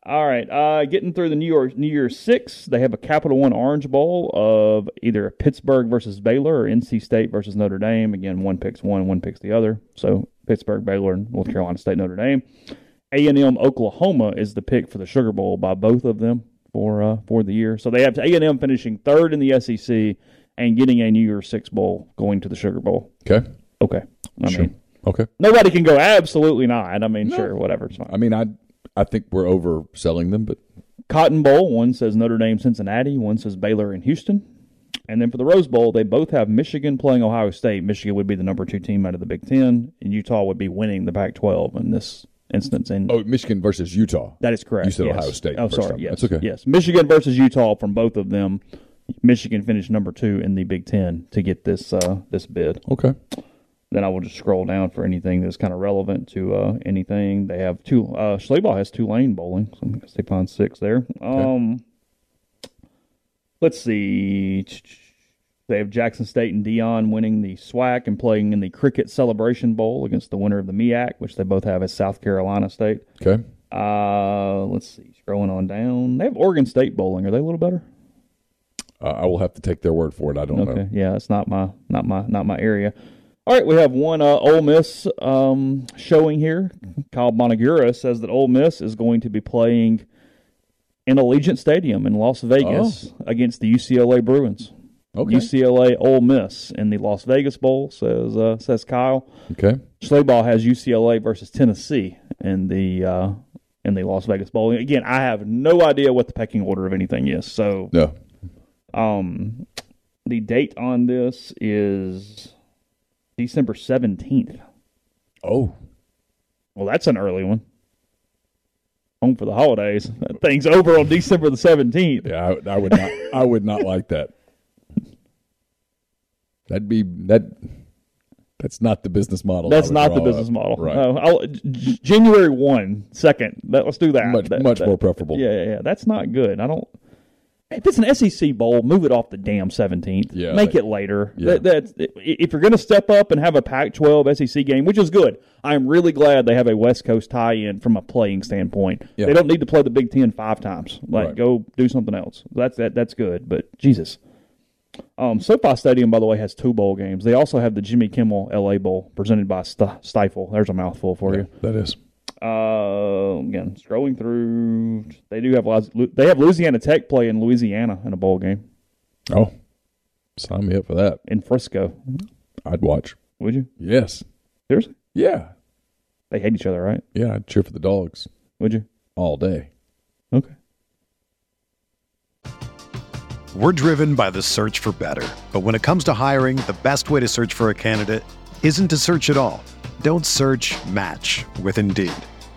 All right. Uh, getting through the New York New Year's Six, they have a Capital One Orange Bowl of either Pittsburgh versus Baylor or NC State versus Notre Dame. Again, one picks one, one picks the other. So Pittsburgh, Baylor, and North Carolina State, Notre Dame. A and M Oklahoma is the pick for the Sugar Bowl by both of them for uh, for the year. So they have A and M finishing third in the SEC and getting a New Year's Six bowl going to the Sugar Bowl. Okay. Okay. I Sure. mean, Okay. nobody can go absolutely not. I mean, sure, whatever, it's fine. I mean, I I think we're overselling them, but Cotton Bowl, one says Notre Dame, Cincinnati, one says Baylor and Houston. And then for the Rose Bowl, they both have Michigan playing Ohio State. Michigan would be the number two team out of the Big Ten, and Utah would be winning the Pac 12 in this instance. And oh, Michigan versus Utah. that is correct. You said yes. Ohio State Oh, sorry. time. Yes. That's okay. Yes. Michigan versus Utah from both of them. Michigan finished number two in the Big Ten to get this uh, this bid. Okay. Then I will just scroll down for anything that's kind of relevant to uh, anything. They have two. Uh, Schlabach has Tulane bowling, so I guess they find six there. Um, let's see. They have Jackson State and Deion winning the SWAC and playing in the Cricket Celebration Bowl against the winner of the MEAC, which they both have as South Carolina State. Okay. Uh, let's see. Scrolling on down, they have Oregon State bowling. Are they a little better? Uh, I will have to take their word for it. I don't Okay, know. yeah, it's not my not my not my area. All right, we have one uh, Ole Miss um, showing here. Kyle Bonagura says that Ole Miss is going to be playing in Allegiant Stadium in Las Vegas against the UCLA Bruins. Okay. UCLA Ole Miss in the Las Vegas Bowl says uh, says Kyle. Okay. Schlabach has UCLA versus Tennessee in the uh, in the Las Vegas Bowl. Again, I have no idea what the pecking order of anything is. So No. Um, the date on this is December 17th. Oh. Well, that's an early one. Home for the holidays. That thing's over on December the 17th. Yeah, I, I would not. I would not like that. That'd be that. That's not the business model. That's not the business up. model. Right. No, I'll, January 1, second. That, let's do that. Much- That- much that- more preferable. Yeah, yeah, yeah. That's not good. I don't. If it's an SEC bowl, move it off the damn 17th. Yeah, Make it later. Yeah. That, that's, if you're going to step up and have a Pac 12 SEC game, which is good, I'm really glad they have a West Coast tie in from a playing standpoint. Yeah. They don't need to play the Big Ten five times. Like, Right. go do something else. That's that. That's good. But Jesus. Um, SoFi Stadium, by the way, has two bowl games. They also have the Jimmy Kimmel LA Bowl presented by St- Stifel. There's a mouthful for you. That is. Uh, again, scrolling through, they do have lots. They have Louisiana Tech play in Louisiana in a bowl game Oh, sign me up for that. in Frisco. I'd watch. Would you Yes. seriously? Yeah. They hate each other, right? Yeah. I'd cheer for the dogs Would you? all day. Okay. We're driven by the search for better. But when it comes to hiring, the best way to search for a candidate isn't to search at all. Don't search match with Indeed.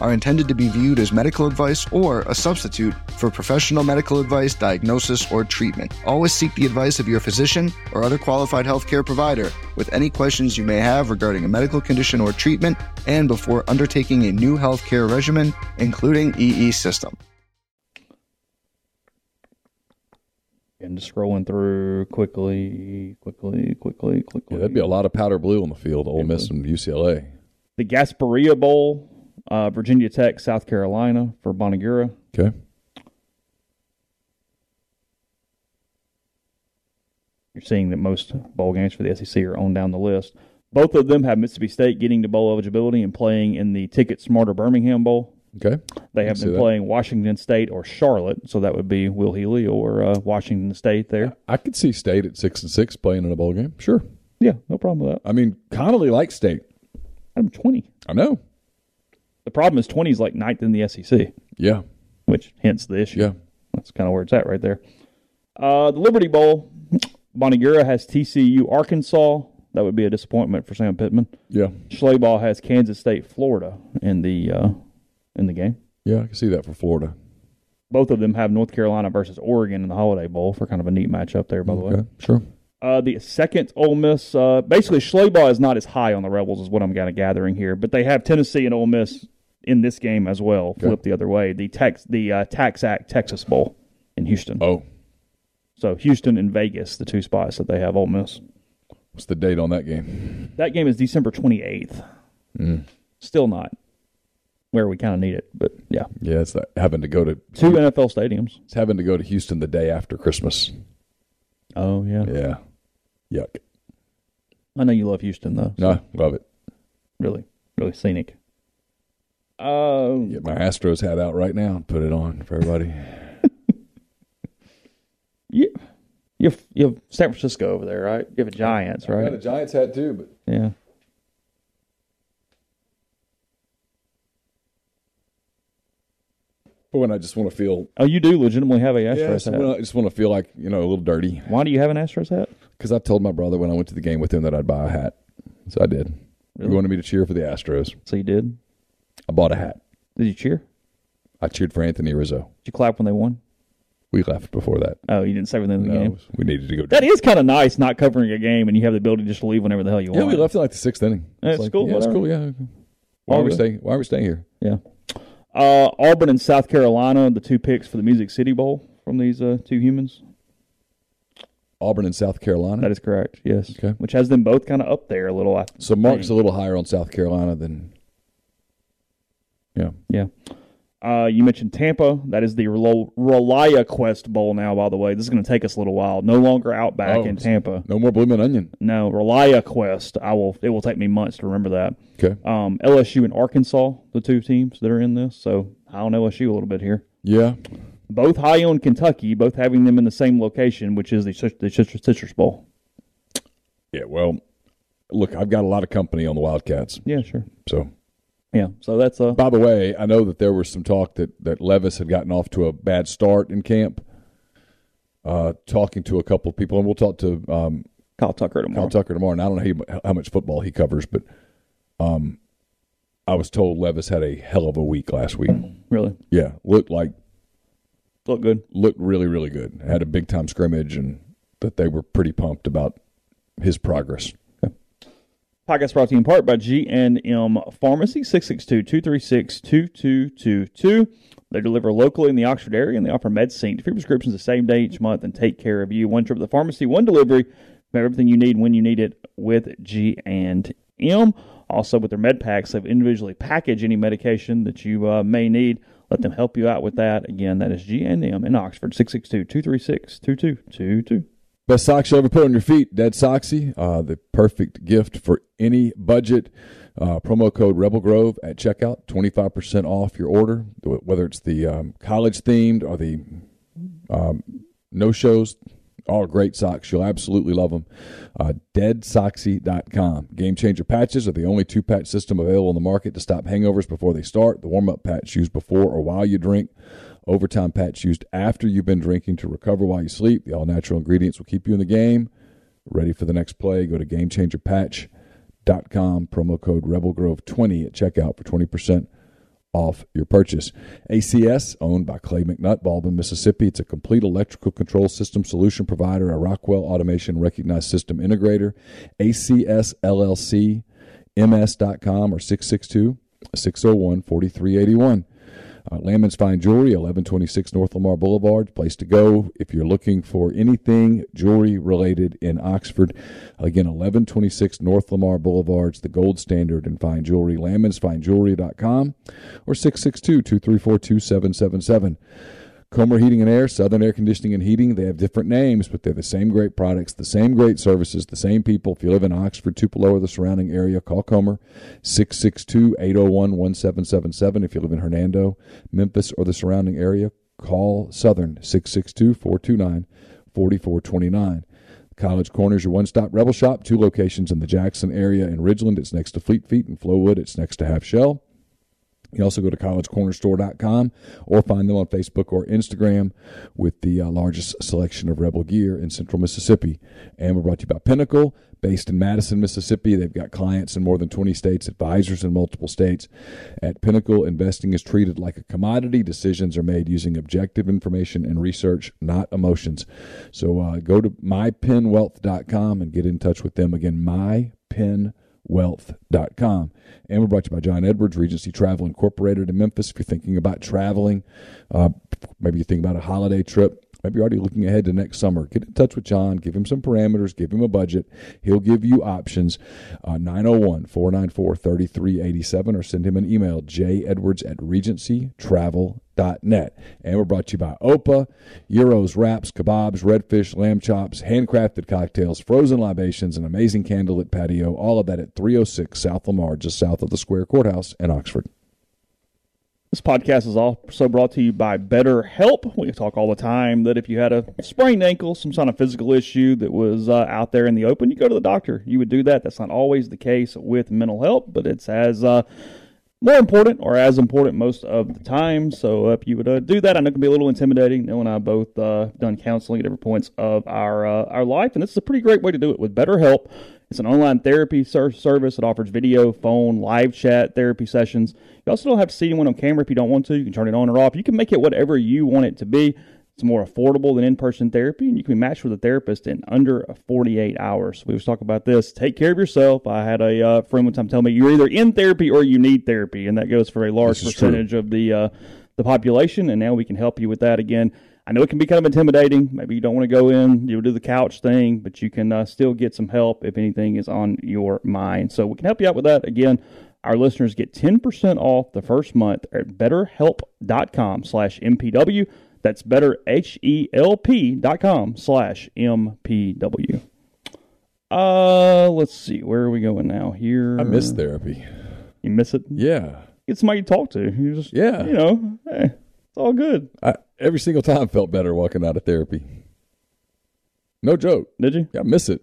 are intended to be viewed as medical advice or a substitute for professional medical advice, diagnosis, or treatment. Always seek the advice of your physician or other qualified healthcare provider with any questions you may have regarding a medical condition or treatment and before undertaking a new healthcare regimen, including EE system. And just scrolling through quickly, quickly, quickly, quickly. Yeah, that'd be a lot of powder blue on the field, Ole Miss and UCLA. The Gasparilla Bowl, uh, Virginia Tech, South Carolina for Bonagura. Okay. You're seeing that most bowl games for the SEC are on down the list. Both of them have Mississippi State getting to bowl eligibility and playing in the TicketSmarter Birmingham Bowl. Okay. They have been that. playing Washington State or Charlotte, so that would be Will Healy or uh, Washington State there. I could see State at six and six playing in a bowl game. Sure. Yeah, no problem with that. I mean, Connelly likes State. I'm 20. I know. The problem is 20 is like ninth in the SEC, Yeah. which hence the issue. Yeah. That's kind of where it's at right there. Uh, the Liberty Bowl, Bonagura has TCU, Arkansas. That would be a disappointment for Sam Pittman. Yeah. Schlabach has Kansas State, Florida in the uh, in the game. Yeah. I can see that for Florida. Both of them have North Carolina versus Oregon in the Holiday Bowl for kind of a neat matchup there, by the way. Sure. Uh, the second Ole Miss, uh, basically Schlabach is not as high on the Rebels, is what I'm kind of gathering here. But they have Tennessee and Ole Miss in this game as well. Flip the other way. The tax the uh, TaxAct Texas Bowl in Houston. Oh, So Houston and Vegas, the two spots that they have Ole Miss. what's the date on that game? That game is December 28th. Still not where we kind of need it, but yeah, Yeah, it's that having to go to two NFL stadiums. it's having to go to Houston the day after Christmas. Oh yeah, Yeah. Yuck. I know you love Houston though. so No, love it. really, really scenic. Uh, Get my Astros hat out right now and put it on for everybody. you, you have, you have San Francisco over there, right? You have a Giants, right? I got a? Giants hat too, but Yeah. but when I just want to feel Oh, you do legitimately have a Astros yeah, hat. I just want to feel like you know a little dirty Why do you have an Astros hat? because I told my brother when I went to the game with him that I'd buy a hat, so I did. Really? He wanted me to cheer for the Astros. So you did? I bought a hat. Did you cheer? I cheered for Anthony Rizzo. Did you clap when they won? We left before that. Oh, you didn't say within the No, game. we needed to go. That is kind of nice, not covering a game, and you have the ability to just to leave whenever the hell you want. yeah, want. we left in like the sixth inning. That's like, cool, Yeah, it's whatever. cool. Yeah. Why are we good. staying? Why are we staying here? Yeah. Uh, Auburn and South Carolina, the two picks for the Music City Bowl from these uh, two humans. Auburn and South Carolina. That is correct. Yes. Okay. Which has them both kind of up there a little. I so Mark's think. a little higher on South Carolina than. Yeah. Yeah. Uh, you mentioned Tampa. That is the Rel- ReliaQuest Bowl now, by the way. This is going to take us a little while. No longer Outback Oh, in Tampa. No more blooming onion. No, ReliaQuest. I will. It will take me months to remember that. Okay. Um, LSU and Arkansas, the two teams that are in this. So I on LSU a little bit here. Yeah. Both high on Kentucky, both having them in the same location, which is the the Citrus, Citrus Bowl. Yeah. Well, look, I've got a lot of company on the Wildcats. Yeah, sure. So, Yeah. So that's a. by the way, I know that there was some talk that that Levis had gotten off to a bad start in camp. Uh, talking to a couple of people, and we'll talk to um, Kyle Tucker tomorrow. Kyle Tucker tomorrow. And I don't know how, how much football he covers, but um, I was told Levis had a hell of a week last week. Really Yeah, looked like looked good. looked really really good. Had a big time scrimmage, and that they were pretty pumped about his progress. Podcast brought to you in part by G&M Pharmacy, 662-236-2222. They deliver locally in the Oxford area, and they offer MedSync free prescriptions the same day each month and take care of you. One trip to the pharmacy, one delivery. Everything you need when you need it with G&M. Also, with their med packs, they've individually packaged any medication that you uh, may need. Let them help you out with that. Again, that is G&M in Oxford, 662-236-2222. Best socks you ever put on your feet, DeadSoxy. Uh, the perfect gift for any budget. Uh, promo code Rebel Grove at checkout, twenty five percent off your order. Whether it's the um, college themed or the um, no shows, All great socks. You'll absolutely love them. Uh, DeadSoxy.com. Game changer patches are the only two patch system available in the market to stop hangovers before they start. The warm up patch used before or while you drink. Overtime patch used after you've been drinking to recover while you sleep. The all natural ingredients will keep you in the game. Ready for the next play? Go to GameChangerPatch.com. Promo code RebelGrove20 at checkout for 20% off your purchase. ACS, owned by Clay McNutt, Baldwin, Mississippi. It's a complete electrical control system solution provider, a Rockwell Automation recognized system integrator. ACS LLC, MS.com or 662 601 4381. Uh, Landman's Fine Jewelry, 1126 North Lamar Boulevard, place to go if you're looking for anything jewelry related in Oxford. Again, 1126 North Lamar Boulevard's the gold standard in fine jewelry. Landmansfinejewelry.com or 662 234 2777. Comer Heating and Air, Southern Air Conditioning and Heating, they have different names, but they're the same great products, the same great services, the same people. If you live in Oxford, Tupelo, or the surrounding area, call Comer 662 801 1777. If you live in Hernando, Memphis, or the surrounding area, call Southern 662 429 4429. College Corner is your one stop rebel shop, two locations in the Jackson area in Ridgeland. It's next to Fleet Feet and Flowwood. It's next to Half Shell. You also go to collegecornerstore.com or find them on Facebook or Instagram with the uh, largest selection of Rebel gear in central Mississippi. And we're brought to you by Pinnacle, based in Madison, Mississippi. They've got clients in more than 20 states, advisors in multiple states. At Pinnacle, investing is treated like a commodity. Decisions are made using objective information and research, not emotions. So uh, go to mypinwealth.com and get in touch with them. Again, mypinwealth.com wealth.com. And we're brought to you by John Edwards, Regency Travel Incorporated in Memphis. If you're thinking about traveling, uh, maybe you think about a holiday trip, maybe you're already looking ahead to next summer, get in touch with John, give him some parameters, give him a budget. He'll give you options. Uh, 901 494 3387 or send him an email, Edwards at regencytravel.com net. And we're brought to you by Opa, gyros, wraps, kebabs, redfish, lamb chops, handcrafted cocktails, frozen libations, an amazing candlelit patio. All of that at 306 South Lamar, just south of the Square Courthouse in Oxford. This podcast is also brought to you by BetterHelp. We talk all the time that if you had a sprained ankle, some kind of physical issue that was uh, out there in the open, you go to the doctor. You would do that. That's not always the case with mental health, but it's as uh, more important or as important most of the time. So if you would uh, do that, I know it can be a little intimidating. Neal and I both uh, done counseling at different points of our uh, our life, and this is a pretty great way to do it with BetterHelp. It's an online therapy service that offers video, phone, live chat therapy sessions. You also don't have to see anyone on camera if you don't want to. You can turn it on or off. You can make it whatever you want it to be. It's more affordable than in person therapy, and you can be matched with a therapist in under 48 hours. We was talking about this. Take care of yourself. I had a uh, friend one time tell me you're either in therapy or you need therapy, and that goes for a large percentage true. of the uh, the population. And now we can help you with that again. I know it can be kind of intimidating. Maybe you don't want to go in, You'll do the couch thing, but you can uh, still get some help if anything is on your mind. So we can help you out with that. Again, our listeners get 10% off the first month at betterhelp.com slash MPW. That's betterhelp.com slash MPW. Uh, let's see. Where are we going now? Here. I miss therapy. You miss it? Yeah. Get somebody to talk to. You just, yeah. You know, hey, it's all good. I, every single time felt better walking out of therapy. No joke. Did you? Yeah, I miss it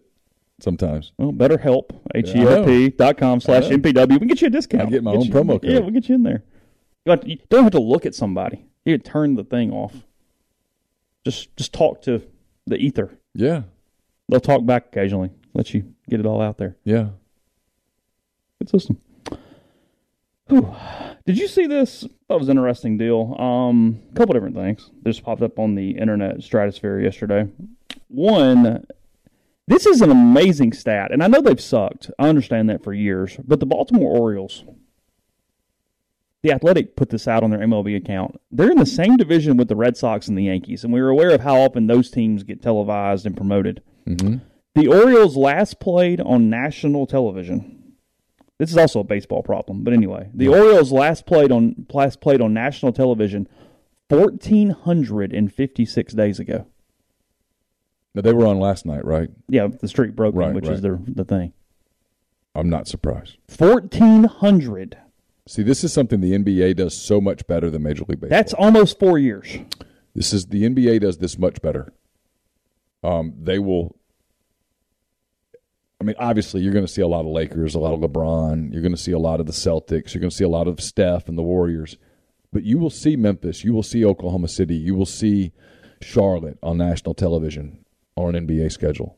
sometimes. Well, BetterHelp, H-E-L-P dot com slash MPW. We can get you a discount. I get my get own you, promo code. Yeah, we'll get you in there. You, to, you don't have to look at somebody. You can turn the thing off. Just just talk to the ether. Yeah. They'll talk back occasionally. Let you get it all out there. Yeah. Good system. Whew. Did you see this? That was an interesting deal. Um, a couple different things. This popped up on the internet stratosphere yesterday. One, this is an amazing stat, and I know they've sucked. I understand that for years, but the Baltimore Orioles the Athletic put this out on their MLB account. They're in the same division with the Red Sox and the Yankees, and we are aware of how often those teams get televised and promoted. Mm-hmm. The Orioles last played on national television. This is also a baseball problem, but anyway, the yeah. Orioles last played on last played on national television fourteen hundred and fifty six days ago. Now they were on last night, right? Yeah, the streak broke, right, which right. is the the thing. I'm not surprised. Fourteen hundred. See, this is something the NBA does so much better than Major League Baseball. That's almost four years. This is the NBA does this much better. Um, they will. I mean, obviously, you're going to see a lot of Lakers, a lot of LeBron. You're going to see a lot of the Celtics. You're going to see a lot of Steph and the Warriors. But you will see Memphis. You will see Oklahoma City. You will see Charlotte on national television on an NBA schedule.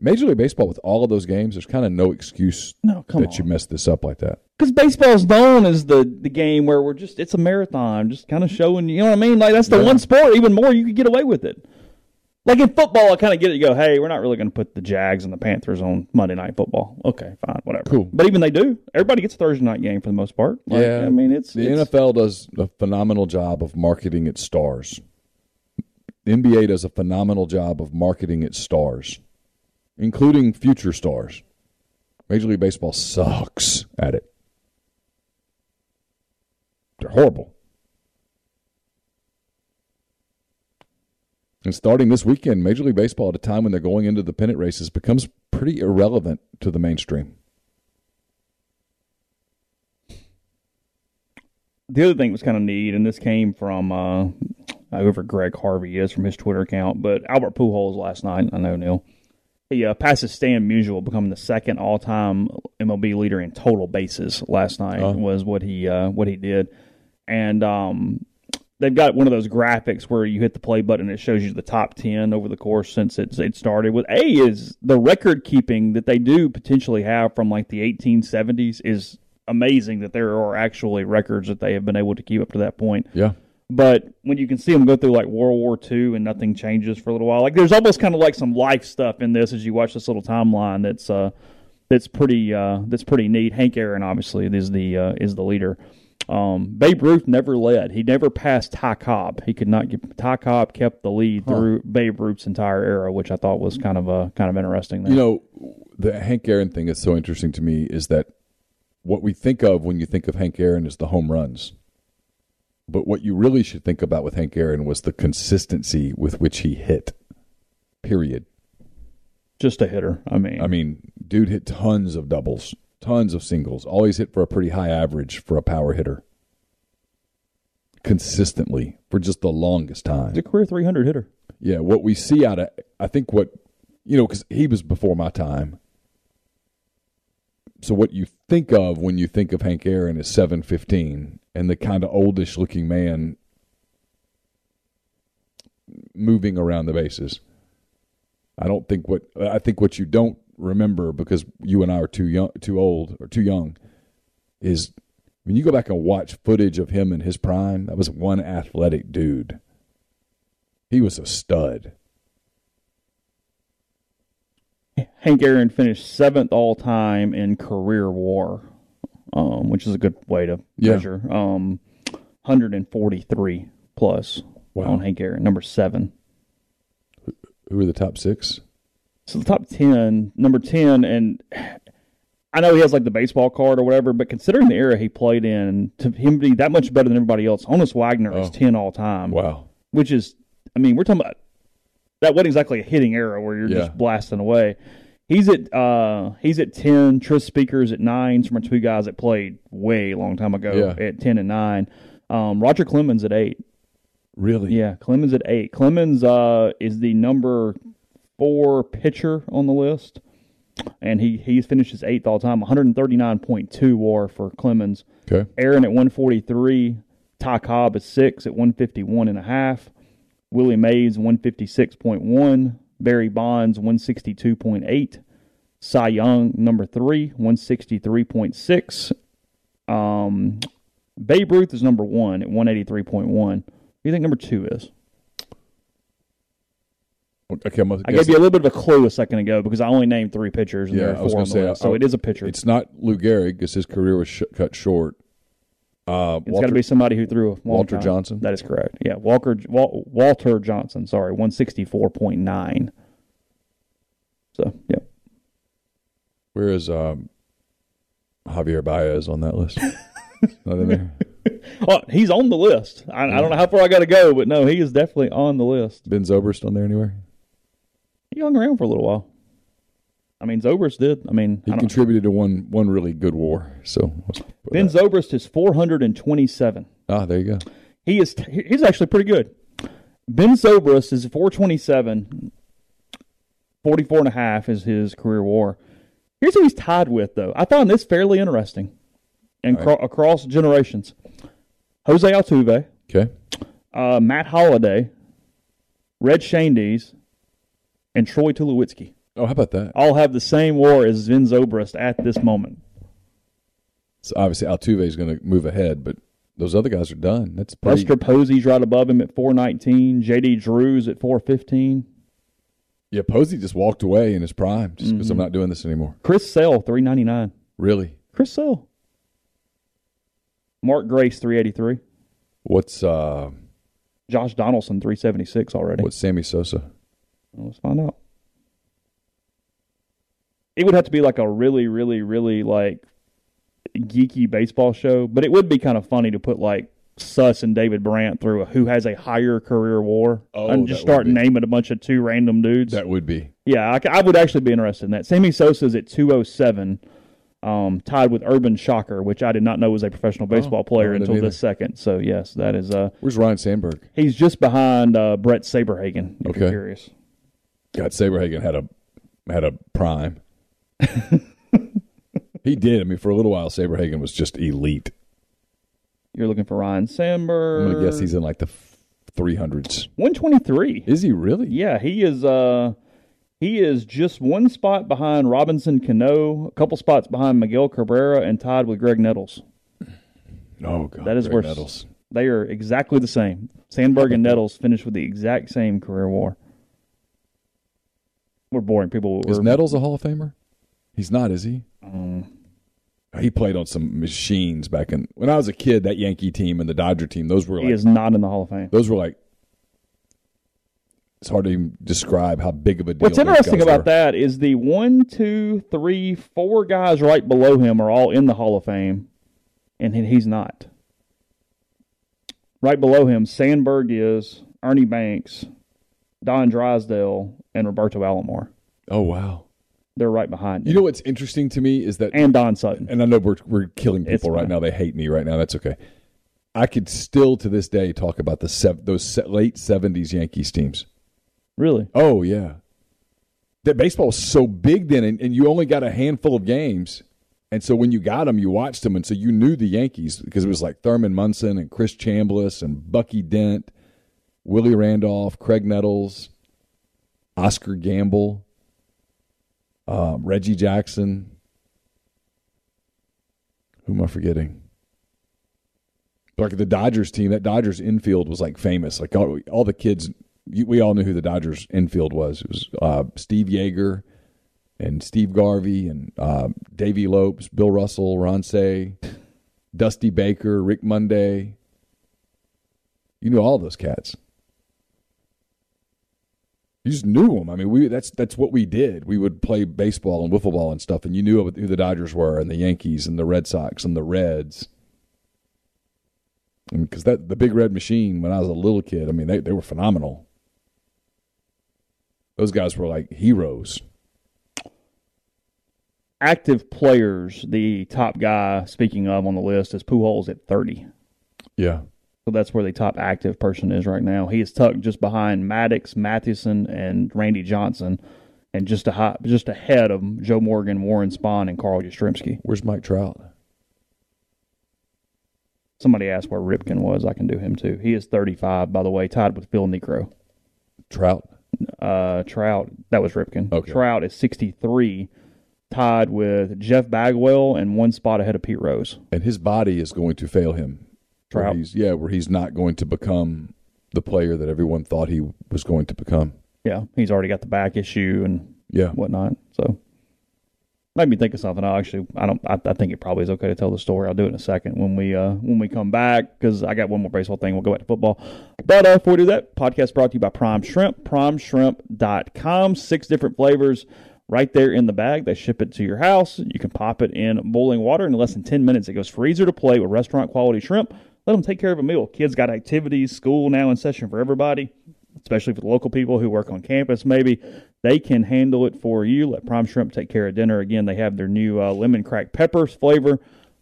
Major League Baseball, with all of those games, there's kind of no excuse No, come that on. you mess this up like that. Because baseball's known as the, the game where we're just it's a marathon, just kind of showing you know what I mean. Like that's the Yeah. one sport even more you could get away with it. Like in football, I kind of get it. You go, hey, we're not really going to put the Jags and the Panthers on Monday Night Football. Okay, fine, whatever. Cool. But even they do. Everybody gets a Thursday night game for the most part. Like, yeah, I mean it's the it's, NFL does a phenomenal job of marketing its stars. The NBA does a phenomenal job of marketing its stars, including future stars. Major League Baseball sucks at it. They're horrible. And starting this weekend, Major League Baseball, at a time when they're going into the pennant races, becomes pretty irrelevant to the mainstream. the other thing that was kind of neat, and this came from uh, whoever Greg Harvey is from his Twitter account, but Albert Pujols last night. I know Neal. He uh, passes Stan Musial, becoming the second all-time MLB leader in total bases last night. Oh. Was what he uh, what he did, and um, they've got one of those graphics where you hit the play button and it shows you the top 10 over the course since it's, it started with a is the record keeping that they do potentially have from like the 1870s is amazing that there are actually records that they have been able to keep up to that point Yeah. but when you can see them go through like World War II and nothing changes for a little while, like there's almost kind of like some life stuff in this as you watch this little timeline. That's uh, that's pretty uh, that's pretty neat. Hank Aaron obviously is the uh, is the leader. Um, Babe Ruth never led. He never passed Ty Cobb. He could not get Ty Cobb kept the lead through Babe Ruth's entire era, which I thought was kind of uh, kind of interesting. There. You know, the Hank Aaron thing is so interesting to me is that what we think of when you think of Hank Aaron is the home runs. But what you really should think about with Hank Aaron was the consistency with which he hit. Period. just a hitter. I mean, I mean, dude hit tons of doubles, tons of singles, always hit for a pretty high average for a power hitter. Consistently for just the longest time. he's a career 300 hitter. Yeah, what we see out of, I think what, you know, because he was before my time. So what you think of when you think of Hank Aaron is 715 and the kind of oldish looking man moving around the bases. I don't think what, I think what you don't remember because you and I are too young, too old or too young is when you go back and watch footage of him in his prime, that was one athletic dude. He was a stud. Hank Aaron finished seventh all time in career WAR, um, which is a good way to Yeah. measure. Um, 143 plus Wow. on Hank Aaron, number seven. Who are the top six? So the top 10, number 10, and I know he has like the baseball card or whatever, but considering the era he played in, to him be that much better than everybody else, Honus Wagner is Oh. 10 all time, Wow. which is, I mean, we're talking about that wasn't exactly a hitting era where you're Yeah. just blasting away. He's at uh he's at ten. Tris Speakers at nine. Are two guys that played way long time ago Yeah. at ten and nine. Um, Roger Clemens at eight. Really? Yeah, Clemens at eight. Clemens uh, is the number four pitcher on the list, and he he's finished his eighth all time. One hundred thirty nine point two WAR for Clemens. Okay. Aaron at one forty three. Ty Cobb at six at one fifty one and a half. Willie Mays one fifty six point one. Barry Bonds one sixty two point eight. Cy Young number three one sixty three point six. Um, Babe Ruth is number one at one eighty three point one. Who do you think number two is? Okay. I'm I gave you a little bit of a clue a second ago because I only named three pitchers and Yeah, there I was gonna say, list. So I- it is a pitcher. It's not Lou Gehrig because his career was sh- cut short. Uh, It's got to be somebody who threw a Walter time. Johnson? That is correct. Yeah, Walker Wal, Walter Johnson. Sorry, one sixty four point nine. So yeah, Where is um, Javier Baez on that list? not in there. oh, he's on the list. I, I don't know how far I got to go, but no, he is definitely on the list. Ben Zobrist on there anywhere? He hung around for a little while. I mean, Zobrist did. I mean, He I contributed to one one really good war. So Ben that- Zobrist is four hundred and twenty seven. ah, there you go. He is he's actually pretty good. Ben Zobrist is 427. 44 and a half is his career WAR. Here's who he's tied with, though. I found this fairly interesting, and right. cro- across generations. Jose Altuve, Okay. uh, Matt Holliday, Red Schoendienst, and Troy Tulowitzki Oh, how about that? all have the same WAR as Ben Zobrist at this moment. So obviously Altuve is going to move ahead, but those other guys are done. That's pretty. Buster Posey's right above him at 419. J.D. Drew's at 415. Yeah, Posey just walked away in his prime just because I'm Mm-hmm. not doing this anymore. Chris Sale, 399. Really? Chris Sale. Mark Grace, 383. What's uh Josh Donaldson, 376 already. what's Sammy Sosa? Let's find out. It would have to be like a really, really, really like geeky baseball show, but it would be kind of funny to put like Suss and David Brandt through a, who has a higher career WAR Oh, and just start naming a bunch of two random dudes. That would be. Yeah, I would actually be interested in that. Sammy Sosa's at 207, um, tied with Urban Shocker, which I did not know was a professional baseball player Oh, I didn't until either. this second. So, yes, that is. Uh, Where's Ryne Sandberg? he's just behind uh, Brett Saberhagen, if you're Okay. curious. God, Saberhagen had a had a prime. he did. I mean, for a little while, Saberhagen was just elite. You're looking for Ryne Sandberg. I'm gonna guess he's in like the three hundreds. 123. Is he really? Yeah, he is. Uh, he is just one spot behind Robinson Cano, a couple spots behind Miguel Cabrera, and tied with Graig Nettles. Oh God, That is Graig where Nettles. they are exactly the same. Sandberg and Nettles finished with the exact same career war. We're boring people. Is We're, Nettles a Hall of Famer? He's not, is he? um, He played on some machines back in when I was a kid. That Yankee team and the Dodger team, those were he like is not in the Hall of Fame. those were like. It's hard to even describe how big of a deal. What's interesting about were. that is the one, two, three, four guys right below him are all in the Hall of Fame, and he's not. Right below him, Sandberg is, Ernie Banks, Don Drysdale, and Roberto Alomar. Oh wow! They're right behind You him. know what's interesting to me is that, and Don Sutton. and I know we're we're killing people right now. They hate me right now. That's okay. I could still to this day talk about the sev- those se- late seventies Yankees teams. Really? Oh yeah, that baseball was so big then, and, and you only got a handful of games, and so when you got them, you watched them, and so you knew the Yankees because it was like Thurman Munson and Chris Chambliss and Bucky Dent, Willie Randolph, Graig Nettles, Oscar Gamble, um, Reggie Jackson. Who am I forgetting? Like the Dodgers team, that Dodgers infield was like famous. Like all, all the kids we all knew who the Dodgers infield was. It was uh, Steve Yeager and Steve Garvey and uh, Davey Lopes, Bill Russell, Ron Cey, Dusty Baker, Rick Monday. You knew all those cats. You just knew them. I mean, we that's that's what we did. We would play baseball and wiffle ball and stuff, and you knew who the Dodgers were, and the Yankees, and the Red Sox, and the Reds. Because that the big red machine when I was a little kid, I mean, they they were phenomenal. Those guys were like heroes. Active players, the top guy, speaking of on the list, is Pujols at 30. Yeah. So that's where the top active person is right now. He is tucked just behind Maddux, Mathewson, and Randy Johnson, and just a high, just ahead of Joe Morgan, Warren Spahn, and Carl Yastrzemski. Where's Mike Trout? Somebody asked where Ripken was. I can do him too. He is 35, by the way, tied with Phil Niekro. Trout. Uh, Trout, that was Ripken. Okay. Trout is 63, tied with Jeff Bagwell, and one spot ahead of Pete Rose. And his body is going to fail him. Where Trout. he's, yeah, where he's not going to become the player that everyone thought he was going to become. Yeah, he's already got the back issue and Yeah. whatnot. So made me think of something. I actually, I don't. I, I think it probably is okay to tell the story. I'll do it in a second when we uh when we come back because I got one more baseball thing. We'll go back to football. But uh, before we do that, podcast brought to you by Prime Shrimp. PrimeShrimp.com. Six different flavors. Right there in the bag, they ship it to your house. You can pop it in boiling water in less than 10 minutes. It goes freezer to plate with restaurant quality shrimp. Let them take care of a meal. Kids got activities, school now in session for everybody especially for the local people who work on campus, maybe they can handle it for you. Let Prime Shrimp take care of dinner. Again, they have their new uh, lemon crack peppers flavor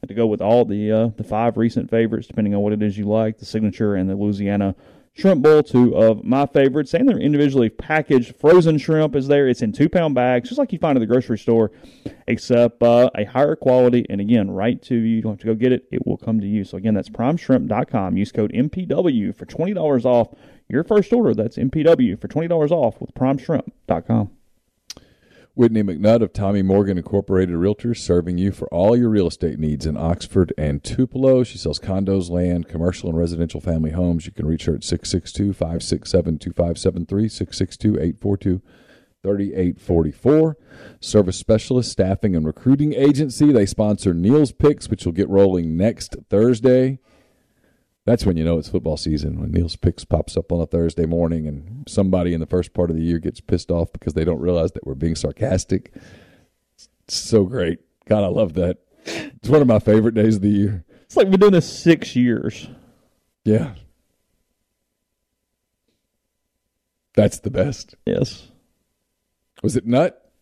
to go with all the uh, the five recent favorites, depending on what it is you like. The signature and the Louisiana shrimp bowl, two of my favorites, and their individually packaged frozen shrimp is there. It's in two pound bags, just like you find at the grocery store, except uh, a higher quality. And again, right to you. You don't have to go get it; it will come to you. So again, that's primeshrimp.com. Use code MPW for twenty dollars off your first order. That's MPW for twenty dollars off with primeshrimp.com. Whitney McNutt of Tommy Morgan Incorporated Realtors serving you for all your real estate needs in Oxford and Tupelo. She sells condos, land, commercial, and residential family homes. You can reach her at 662 567 2573, 662 842 3844. Service Specialist Staffing and Recruiting Agency. They sponsor Neal's Picks, which will get rolling next Thursday. That's when you know it's football season when Neal's Picks pops up on a Thursday morning and somebody in the first part of the year gets pissed off because they don't realize that we're being sarcastic. It's so great. God, I love that. It's one of my favorite days of the year. It's like we've been doing this six years. Yeah. That's the best. Yes. Was it Nutt?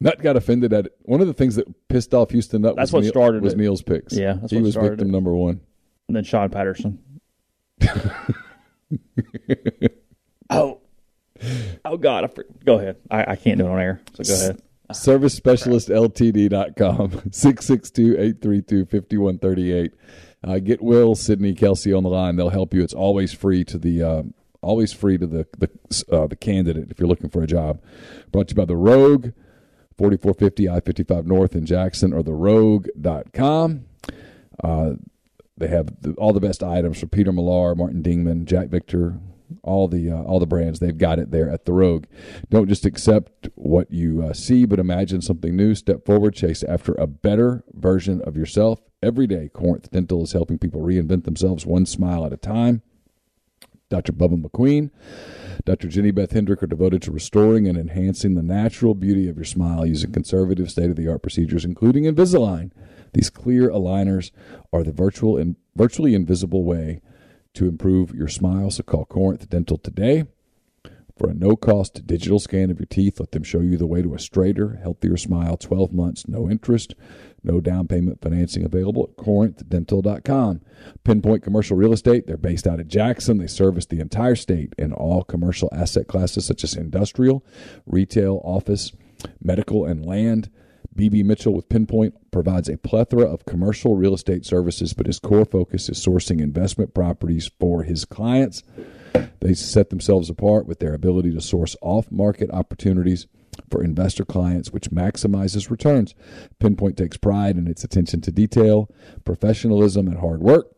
Nutt got offended at it. One of the things that pissed off Houston Nutt That's was, what Neal- started was it. Neal's picks. Yeah, he was victim it. number one. And then Sean Patterson. oh. Oh, God. I for- go ahead. I, I can't do it on air. So go ahead. Service Specialist LTD.com, 662 832 5138. Uh, Get Will, Sydney, Kelsey on the line. They'll help you. It's always free to the. Uh, Always free to the the, uh, the candidate if you're looking for a job. Brought to you by the Rogue, 4450 I 55 North in Jackson, or the Rogue.com. Uh, they have the, all the best items from Peter Millar, Martin Dingman, Jack Victor, all the uh, all the brands. They've got it there at the Rogue. Don't just accept what you uh, see, but imagine something new. Step forward, chase after a better version of yourself. Every day, Corinth Dental is helping people reinvent themselves one smile at a time. Dr. Bubba McQueen, Dr. Jenny Beth Hendrick are devoted to restoring and enhancing the natural beauty of your smile using conservative, state of the art procedures, including Invisalign. These clear aligners are the virtual and virtually invisible way to improve your smile. So call Corinth Dental today for a no cost digital scan of your teeth. Let them show you the way to a straighter, healthier smile. 12 months, no interest, no down payment financing available at corinthdental.com. Pinpoint Commercial Real Estate, they're based out of Jackson. They service the entire state in all commercial asset classes such as industrial, retail, office, medical, and land. BB Mitchell with Pinpoint provides a plethora of commercial real estate services, but his core focus is sourcing investment properties for his clients. They set themselves apart with their ability to source off market opportunities for investor clients, which maximizes returns. Pinpoint takes pride in its attention to detail, professionalism, and hard work.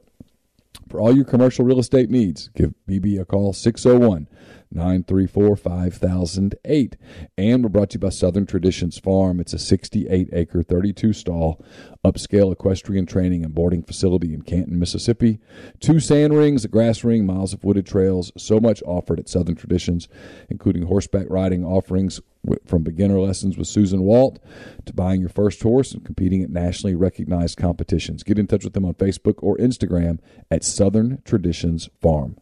For all your commercial real estate needs, give BB a call 601 934 5008. And we're brought to you by Southern Traditions Farm. It's a 68 acre, 32 stall, upscale equestrian training and boarding facility in Canton, Mississippi. Two sand rings, a grass ring, miles of wooded trails, so much offered at Southern Traditions, including horseback riding offerings from beginner lessons with Susan Walt to buying your first horse and competing at nationally recognized competitions. Get in touch with them on Facebook or Instagram at Southern Traditions Farm.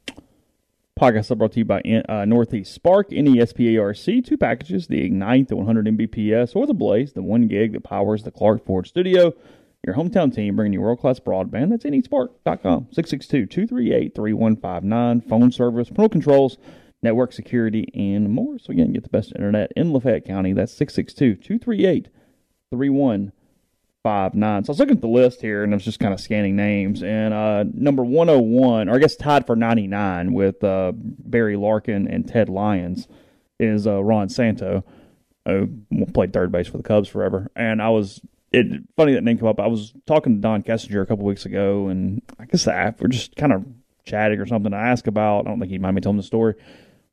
Podcast are brought to you by uh, Northeast Spark, NESPARC, two packages, the Ignite, the 100 Mbps, or the Blaze, the one gig that powers the Clark Ford studio. Your hometown team bringing you world-class broadband. That's nesparc.com, 662-238-3159, phone service, parental controls, network security, and more. So again, get the best internet in Lafayette County. That's 662-238-3159 five nine. So I was looking at the list here, and I was just kind of scanning names. And uh, number one hundred one, or I guess tied for ninety nine with uh, Barry Larkin and Ted Lyons, is uh, Ron Santo, who played third base for the Cubs forever. And I was it funny that name came up. I was talking to Don Kessinger a couple weeks ago, and I guess we're just kind of chatting or something. I asked about. I don't think he mind me telling the story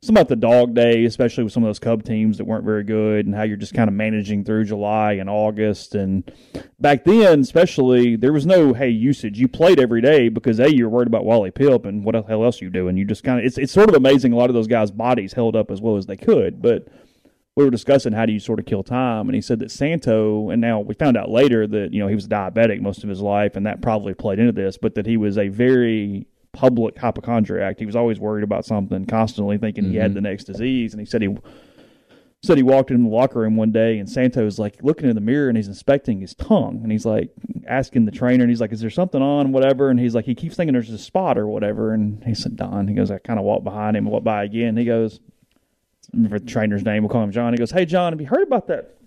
some about the dog day, especially with some of those Cub teams that weren't very good, and how you're just kind of managing through July and August. And back then, especially, there was no hey usage. You played every day because a you're worried about Wally Pipp and what the hell else you doing. You just kind of it's it's sort of amazing. A lot of those guys' bodies held up as well as they could, but we were discussing how do you sort of kill time, and he said that Santo, and now we found out later that you know he was diabetic most of his life, and that probably played into this, but that he was a very public hypochondriac. He was always worried about something, constantly thinking he had mm-hmm. the next disease, and he said he said he walked in the locker room one day and Santo's like looking in the mirror and he's inspecting his tongue and he's like asking the trainer and he's like, "Is there something on whatever?" And he's like, he keeps thinking there's a spot or whatever. And he said, "Don." He goes, I kind of walked behind him, and walked by again. He goes, for the trainer's name, we'll call him John. He goes, "Hey John, have you heard about that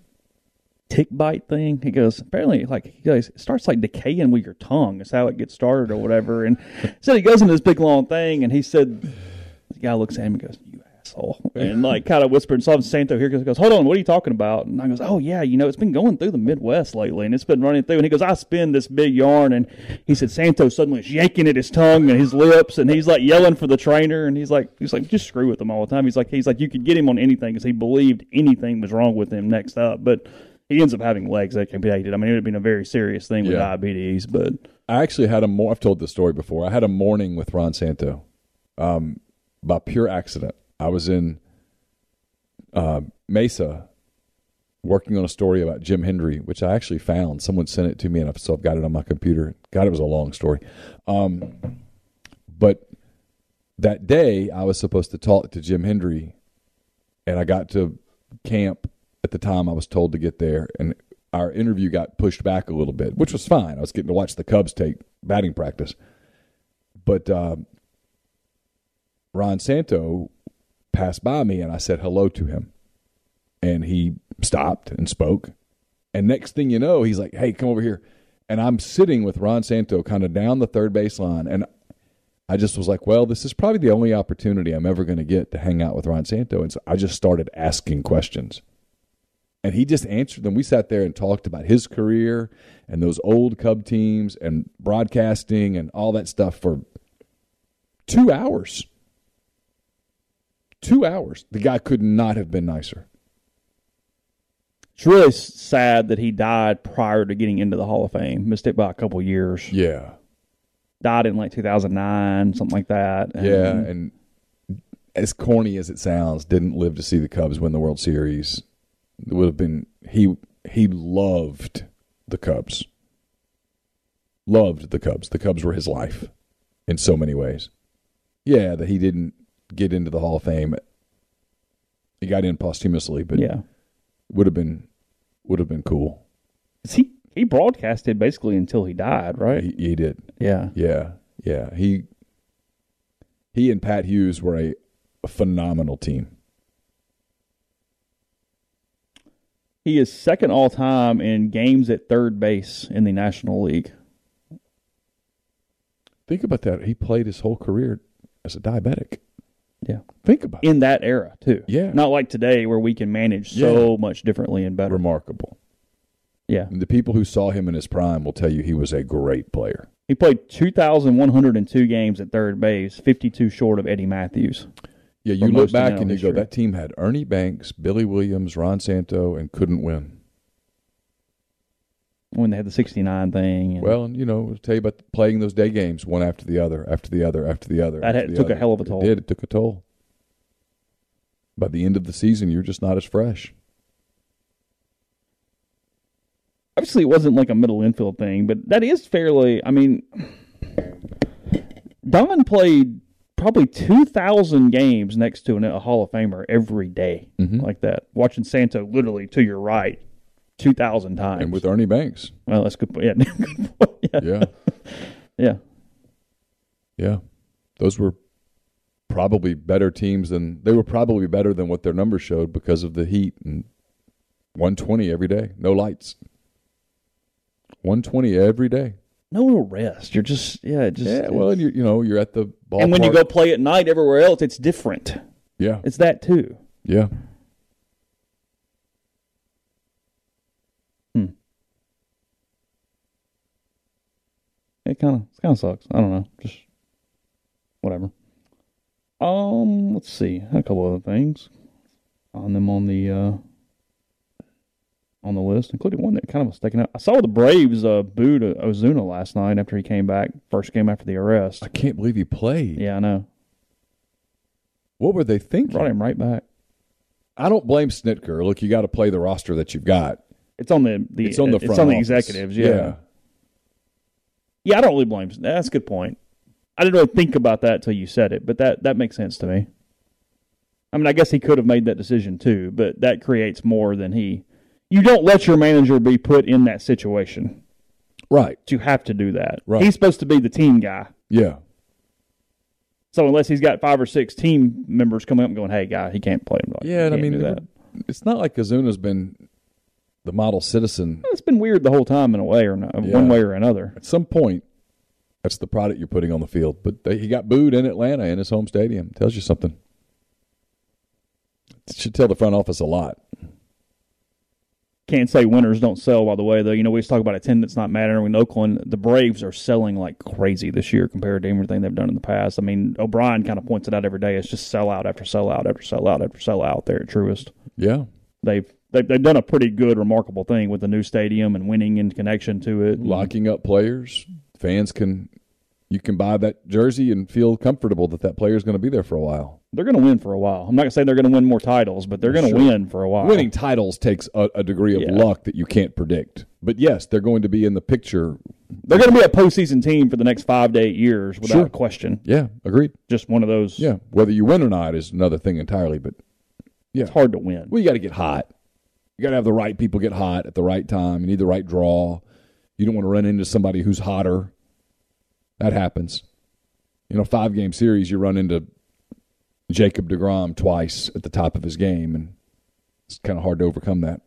tick bite thing?" He goes, "Apparently, like he goes, it starts like decaying with your tongue. That's how it gets started or whatever." And so he goes into this big long thing and he said, the guy looks at him and goes, "You asshole," and like kind of whispered. So Santo here goes, goes, "Hold on, what are you talking about?" And I goes, "Oh yeah, you know, it's been going through the Midwest lately, and it's been running through." And he goes, "I spin this big yarn," and he said Santo suddenly is yanking at his tongue and his lips, and he's like yelling for the trainer, and he's like, he's like, just screw with him all the time. He's like, he's like, you could get him on anything because he believed anything was wrong with him next up, but. He ends up having legs that can be amputated. I mean, it would have been a very serious thing with Yeah. diabetes, but I actually had a more. I've told this story before. I had a morning with Ron Santo, um, by pure accident. I was in uh, Mesa working on a story about Jim Hendry, which I actually found. Someone sent it to me, and I've, so I've got it on my computer. God, it was a long story. Um, but that day, I was supposed to talk to Jim Hendry, and I got to camp at the time I was told to get there, and our interview got pushed back a little bit, which was fine. I was getting to watch the Cubs take batting practice, but uh, Ron Santo passed by me, and I said hello to him, and he stopped and spoke, and next thing you know, he's like, "Hey, come over here," and I'm sitting with Ron Santo, kind of down the third base line, and I just was like, well, this is probably the only opportunity I'm ever going to get to hang out with Ron Santo. And so I just started asking questions. And he just answered them. We sat there and talked about his career and those old Cub teams and broadcasting and all that stuff for two hours. Two hours. The guy could not have been nicer. It's really sad that he died prior to getting into the Hall of Fame. Missed it by a couple years. Yeah. Died in like 2009, something like that. And Yeah. And as corny as it sounds, didn't live to see the Cubs win the World Series. It would have been he he loved the Cubs. Loved the Cubs. The Cubs were his life in so many ways. Yeah, that he didn't get into the Hall of Fame. He got in posthumously, but yeah. would have been would have been cool. He he broadcasted basically until he died, right? He, he did. yeah. Yeah, yeah. He he and Pat Hughes were a, a phenomenal team. He is second all time in games at third base in the National League. Think about that. He played his whole career as a diabetic. Yeah. Think about it. In that era, too. Yeah. Not like today where we can manage so much differently and better. Remarkable. Yeah. And the people who saw him in his prime will tell you he was a great player. He played 2,102 games at third base, 52 short of Eddie Mathews. Yeah, you look back and you go, that team had Ernie Banks, Billy Williams, Ron Santo, and couldn't win. when they had the 69 thing. And Well, and you know, I'll tell you about playing those day games one after the other, after the other, after the other. That had- the took a hell of a toll. It did. It took a toll. By the end of the season, you're just not as fresh. obviously it wasn't like a middle infield thing, but that is fairly. I mean, Don played probably 2,000 games next to an- a Hall of Famer every day, Mhm. like that. Watching Santo literally to your right 2,000 times. And with Ernie Banks. well, that's good. point. Yeah, good point. yeah, Yeah. yeah. Yeah. Those were probably better teams than they were probably better than what their numbers showed because of the heat and 120 every day, no lights. 120 every day. No real rest. You're just yeah, just Yeah, well, and you you know, you're at the ball. and when you go play at night everywhere else, it's different. Yeah. It's that too. Yeah. It kind of it kind of sucks. I don't know. Just whatever. Um, let's see. A couple other things on them on the uh on the list, including one that kind of was sticking out. I saw the Braves uh, booed Ozuna last night after he came back, first game after the arrest. I can't believe he played. Yeah, I know. What were they thinking? Brought him right back. I don't blame Snitker. Look, you got to play the roster that you've got. It's on the, the It's on the it's on the office. executives. Yeah. yeah, I don't really blame. That's a good point. I didn't really think about that until you said it, but that that makes sense to me. I mean, I guess he could have made that decision too, but that creates more than he. You don't let your manager be put in that situation. Right. You have to do that. Right. He's supposed to be the team guy. Yeah. So unless he's got five or six team members coming up and going, "Hey, guy, he can't play him." Like, Yeah, and I mean, that. it's not like Ozuna's been the model citizen. It's been weird the whole time in a way or no, uh, Yeah. one way or another. At some point, that's the product you're putting on the field. But they, he got booed in Atlanta in his home stadium. Tells you something. It should tell the front office a lot. Can't say winners don't sell. By the way, though, you know we always talk about attendance not mattering. In Oakland, the Braves are selling like crazy this year compared to everything they've done in the past. I mean, O'Brien kind of points it out every day. It's just sellout after sellout after sellout after sellout there at Truist. Yeah. They've they've, they've done a pretty good, remarkable thing with the new stadium and winning in connection to it. Locking up players. Fans can, you can buy that jersey and feel comfortable that that player is going to be there for a while. They're going to win for a while. I'm not going to say they're going to win more titles, but they're going to Sure. win for a while. Winning titles takes a, a degree of Yeah. luck that you can't predict. But yes, they're going to be in the picture. They're going to be a postseason team for the next five to eight years without Sure. question. Yeah, agreed. Just one of those. Yeah, whether you win or not is another thing entirely. But yeah, It's hard to win. well, you got to get hot. You got to have the right people get hot at the right time. You need the right draw. You don't want to run into somebody who's hotter. That happens. You know, five game series, you run into Jacob Degrom twice at the top of his game, and it's kind of hard to overcome that.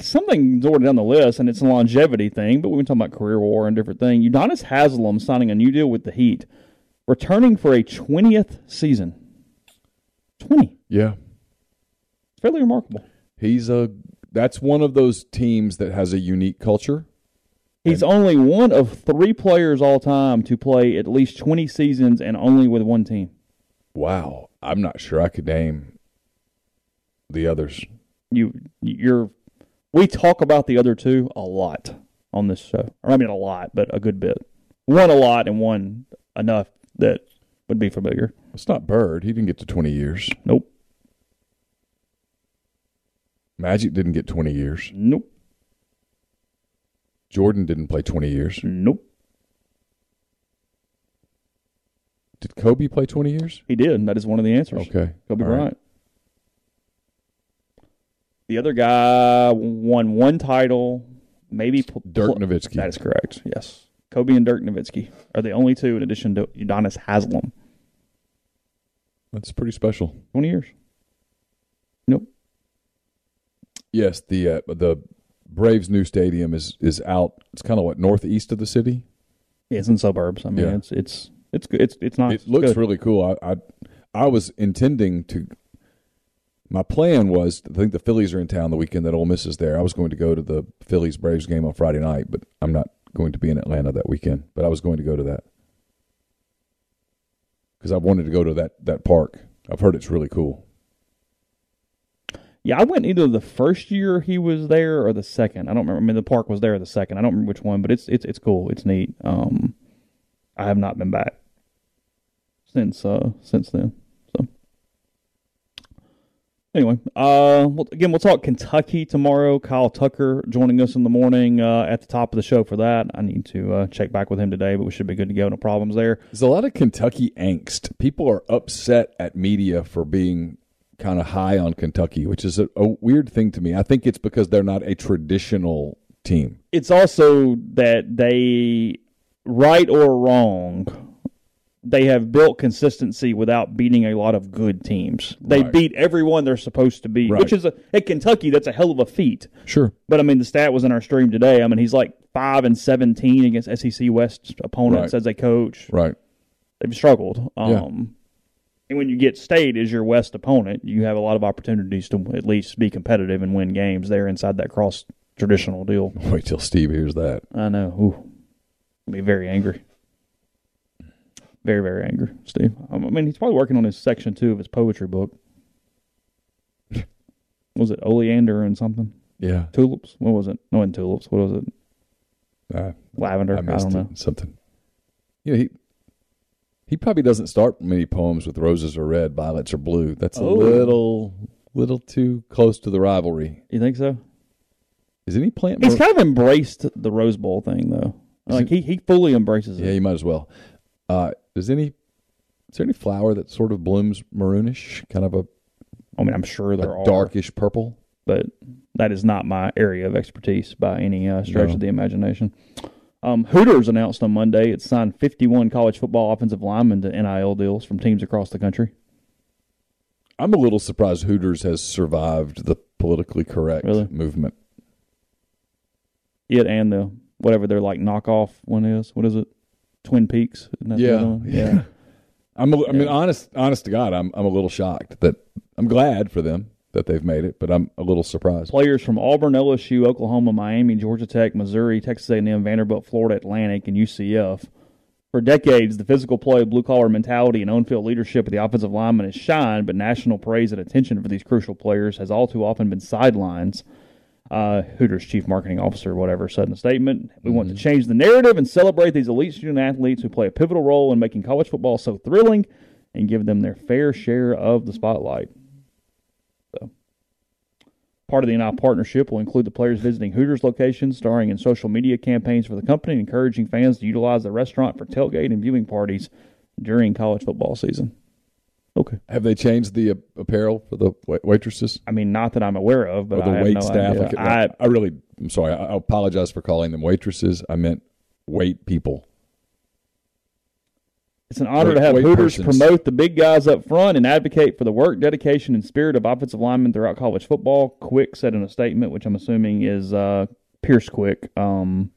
something sort of down the list, and it's a longevity thing, but we've been talking about career war and different thing. Udonis Haslem signing a new deal with the Heat, returning for a 20th season. 20. Yeah, It's fairly remarkable. he's a. That's one of those teams that has a unique culture. He's only one of three players all time to play at least 20 seasons and only with one team. Wow, I'm not sure I could name the others. You, you're, we talk about the other two a lot on this show. Or I mean, a lot, but a good bit. One a lot and one enough that would be familiar. It's not Bird. He didn't get to 20 years. Nope. Magic didn't get 20 years. Nope. Jordan didn't play 20 years. Nope. Did Kobe play 20 years? He did. That is one of the answers. Okay. Kobe All right. Bryant. The other guy won one title, maybe pl- Dirk pl- Nowitzki. That is correct. Yes, Kobe and Dirk Nowitzki are the only two, in addition to Udonis Haslem. That's pretty special. Twenty years. Nope. Yes, the uh, the Braves new stadium is is out. It's kind of what northeast of the city. Yeah, it's in suburbs. I mean, Yeah. it's it's it's good. It's it's nice. it looks Good. really cool. I, I I was intending to. My plan was I think the Phillies are in town the weekend that Ole Miss is there. I was going to go to the Phillies Braves game on Friday night, but I'm not going to be in Atlanta that weekend. But I was going to go to that because I wanted to go to that that park. I've heard it's really cool. Yeah, I went either the first year he was there or the second. I don't remember. I mean, the park was there the second. I don't remember which one, but it's it's it's cool. It's neat. Um, I have not been back since uh since then. So anyway, uh, again, we'll talk Kentucky tomorrow. Kyle Tucker joining us in the morning uh, at the top of the show for that. I need to uh, check back with him today, but we should be good to go. No problems there. There's a lot of Kentucky angst. People are upset at media for being kind of high on Kentucky, which is a, a weird thing to me. I think it's because they're not a traditional team. it's also that they, right or wrong, they have built consistency without beating a lot of good teams. They Right. beat everyone they're supposed to beat, Right. which is a at Kentucky. That's a hell of a feat. Sure. But I mean, the stat was in our stream today. I mean, he's like five and seventeen against SEC West opponents Right. as a coach. Right. They've struggled. Yeah. Um, And when you get State as your West opponent, you have a lot of opportunities to at least be competitive and win games there inside that cross traditional deal. Wait till Steve hears that. I know. Ooh. I'll be very angry. Very, very angry, Steve. I mean, he's probably working on his section two of his poetry book. was it oleander and something? Yeah. Tulips? What was it? No, wasn't tulips. What was it? I, Lavender? I I, don't know. it. Something. You know, he he probably doesn't start many poems with roses are red, violets are blue. That's a Oh. little little too close to the rivalry. You think so? Is any plant He's kind of embraced the Rose Bowl thing, though. Is Like it- he, he fully embraces it. Yeah, you might as well. Uh, does any Is there any flower that sort of blooms maroonish, kind of a, I mean, I'm sure there are, darkish purple? but that is not my area of expertise by any uh, stretch No. of the imagination. Um, Hooters announced on Monday it signed 51 college football offensive linemen to NIL deals from teams across the country. I'm a little surprised Hooters has survived the politically correct Really? movement. It and the whatever their like knockoff one is. What is it? Twin Peaks. Isn't that the Yeah, yeah. I'm. A, I mean, Yeah. honest, honest to God, I'm. I'm a little shocked that I'm glad for them that they've made it, but I'm a little surprised. Players from Auburn, LSU, Oklahoma, Miami, Georgia Tech, Missouri, Texas A&M, Vanderbilt, Florida Atlantic, and UCF. For decades, the physical play, blue collar mentality, and on-field leadership of the offensive lineman has shined, but national praise and attention for these crucial players has all too often been sidelines. Uh, Hooters chief marketing officer, whatever, said in a statement, "We want to change the narrative and celebrate these elite student athletes who play a pivotal role in making college football so thrilling, and give them their fair share of the spotlight." Part of the NI partnership will include the players visiting Hooters locations, starring in social media campaigns for the company, and encouraging fans to utilize the restaurant for tailgate and viewing parties during college football season. Okay. Have they changed the uh, apparel for the waitresses I mean, not that I'm aware of, but or the I have wait no staff? idea. I, I, I really, I'm sorry. I apologize for calling them waitresses. I meant wait people. It's an honor Wait- to have Hooters persons. promote the big guys up front and advocate for the work, dedication, and spirit of offensive linemen throughout college football. Quick said in a statement, which I'm assuming is uh, Pierce Quick, um,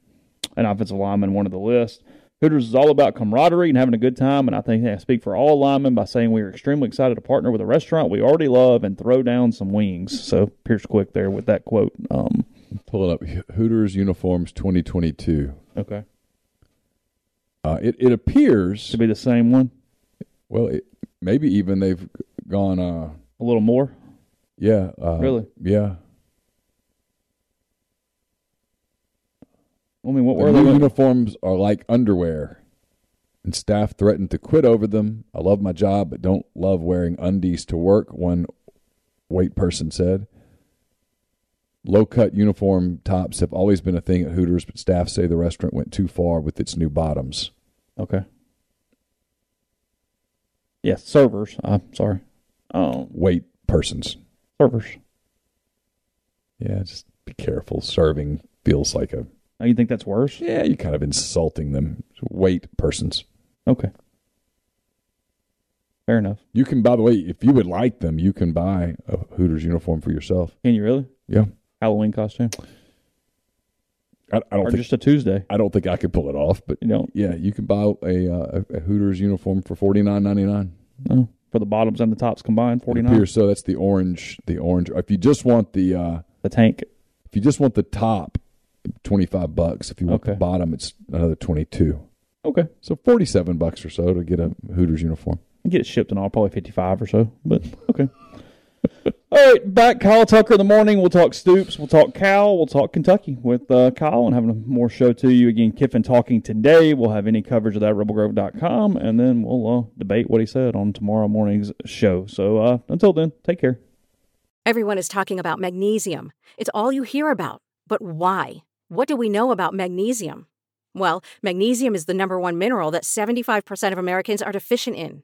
an offensive lineman, one of the list. Hooters is all about camaraderie and having a good time, and I think I speak for all linemen by saying we are extremely excited to partner with a restaurant we already love and throw down some wings. So Pierce Quick there with that quote. Um, Pulling up Hooters uniforms 2022. okay, Uh, it it appears to be the same one, well, it, maybe even they've gone. Uh, a little more. yeah. Uh, Really? Yeah. I mean, what The were new they? uniforms are like underwear, and staff threatened to quit over them. I love my job, but don't love wearing undies to work. One weight person said. Low cut uniform tops have always been a thing at Hooters, but staff say the restaurant went too far with its new bottoms. Okay. Yes, servers. I'm sorry. Oh, Wait, persons. servers. Yeah, just be careful. Serving feels like a Oh, you think that's worse? yeah, you're kind of insulting them. Wait, persons. Okay. Fair enough. You can, by the way, if you would like them, you can buy a Hooters uniform for yourself. Can you really? Yeah, Halloween costume? I, I don't Or think just a Tuesday? I don't think I could pull it off, but You know, yeah, you can buy a uh, a, Hooters uniform for forty nine ninety nine. oh, for the bottoms and the tops combined, 49 So that's the orange. The orange. If you just want the uh, The tank. if you just want the top, twenty five bucks. If you want the bottom, it's another twenty two. Okay. So forty seven bucks or so to get a Hooters uniform. I get it shipped and all, probably 55 or so, but okay. All right, back Kyle Tucker in the morning. We'll talk Stoops. We'll talk Cal. We'll talk Kentucky with uh, Kyle and having a more show to you. Again, Kiffin talking today. We'll have any coverage of that at rebelgrove.com, and then we'll uh, debate what he said on tomorrow morning's show. So uh, until then, take care. Everyone is talking about magnesium. It's all you hear about. But why? What do we know about magnesium? Well, magnesium is the number one mineral that 75% of Americans are deficient in.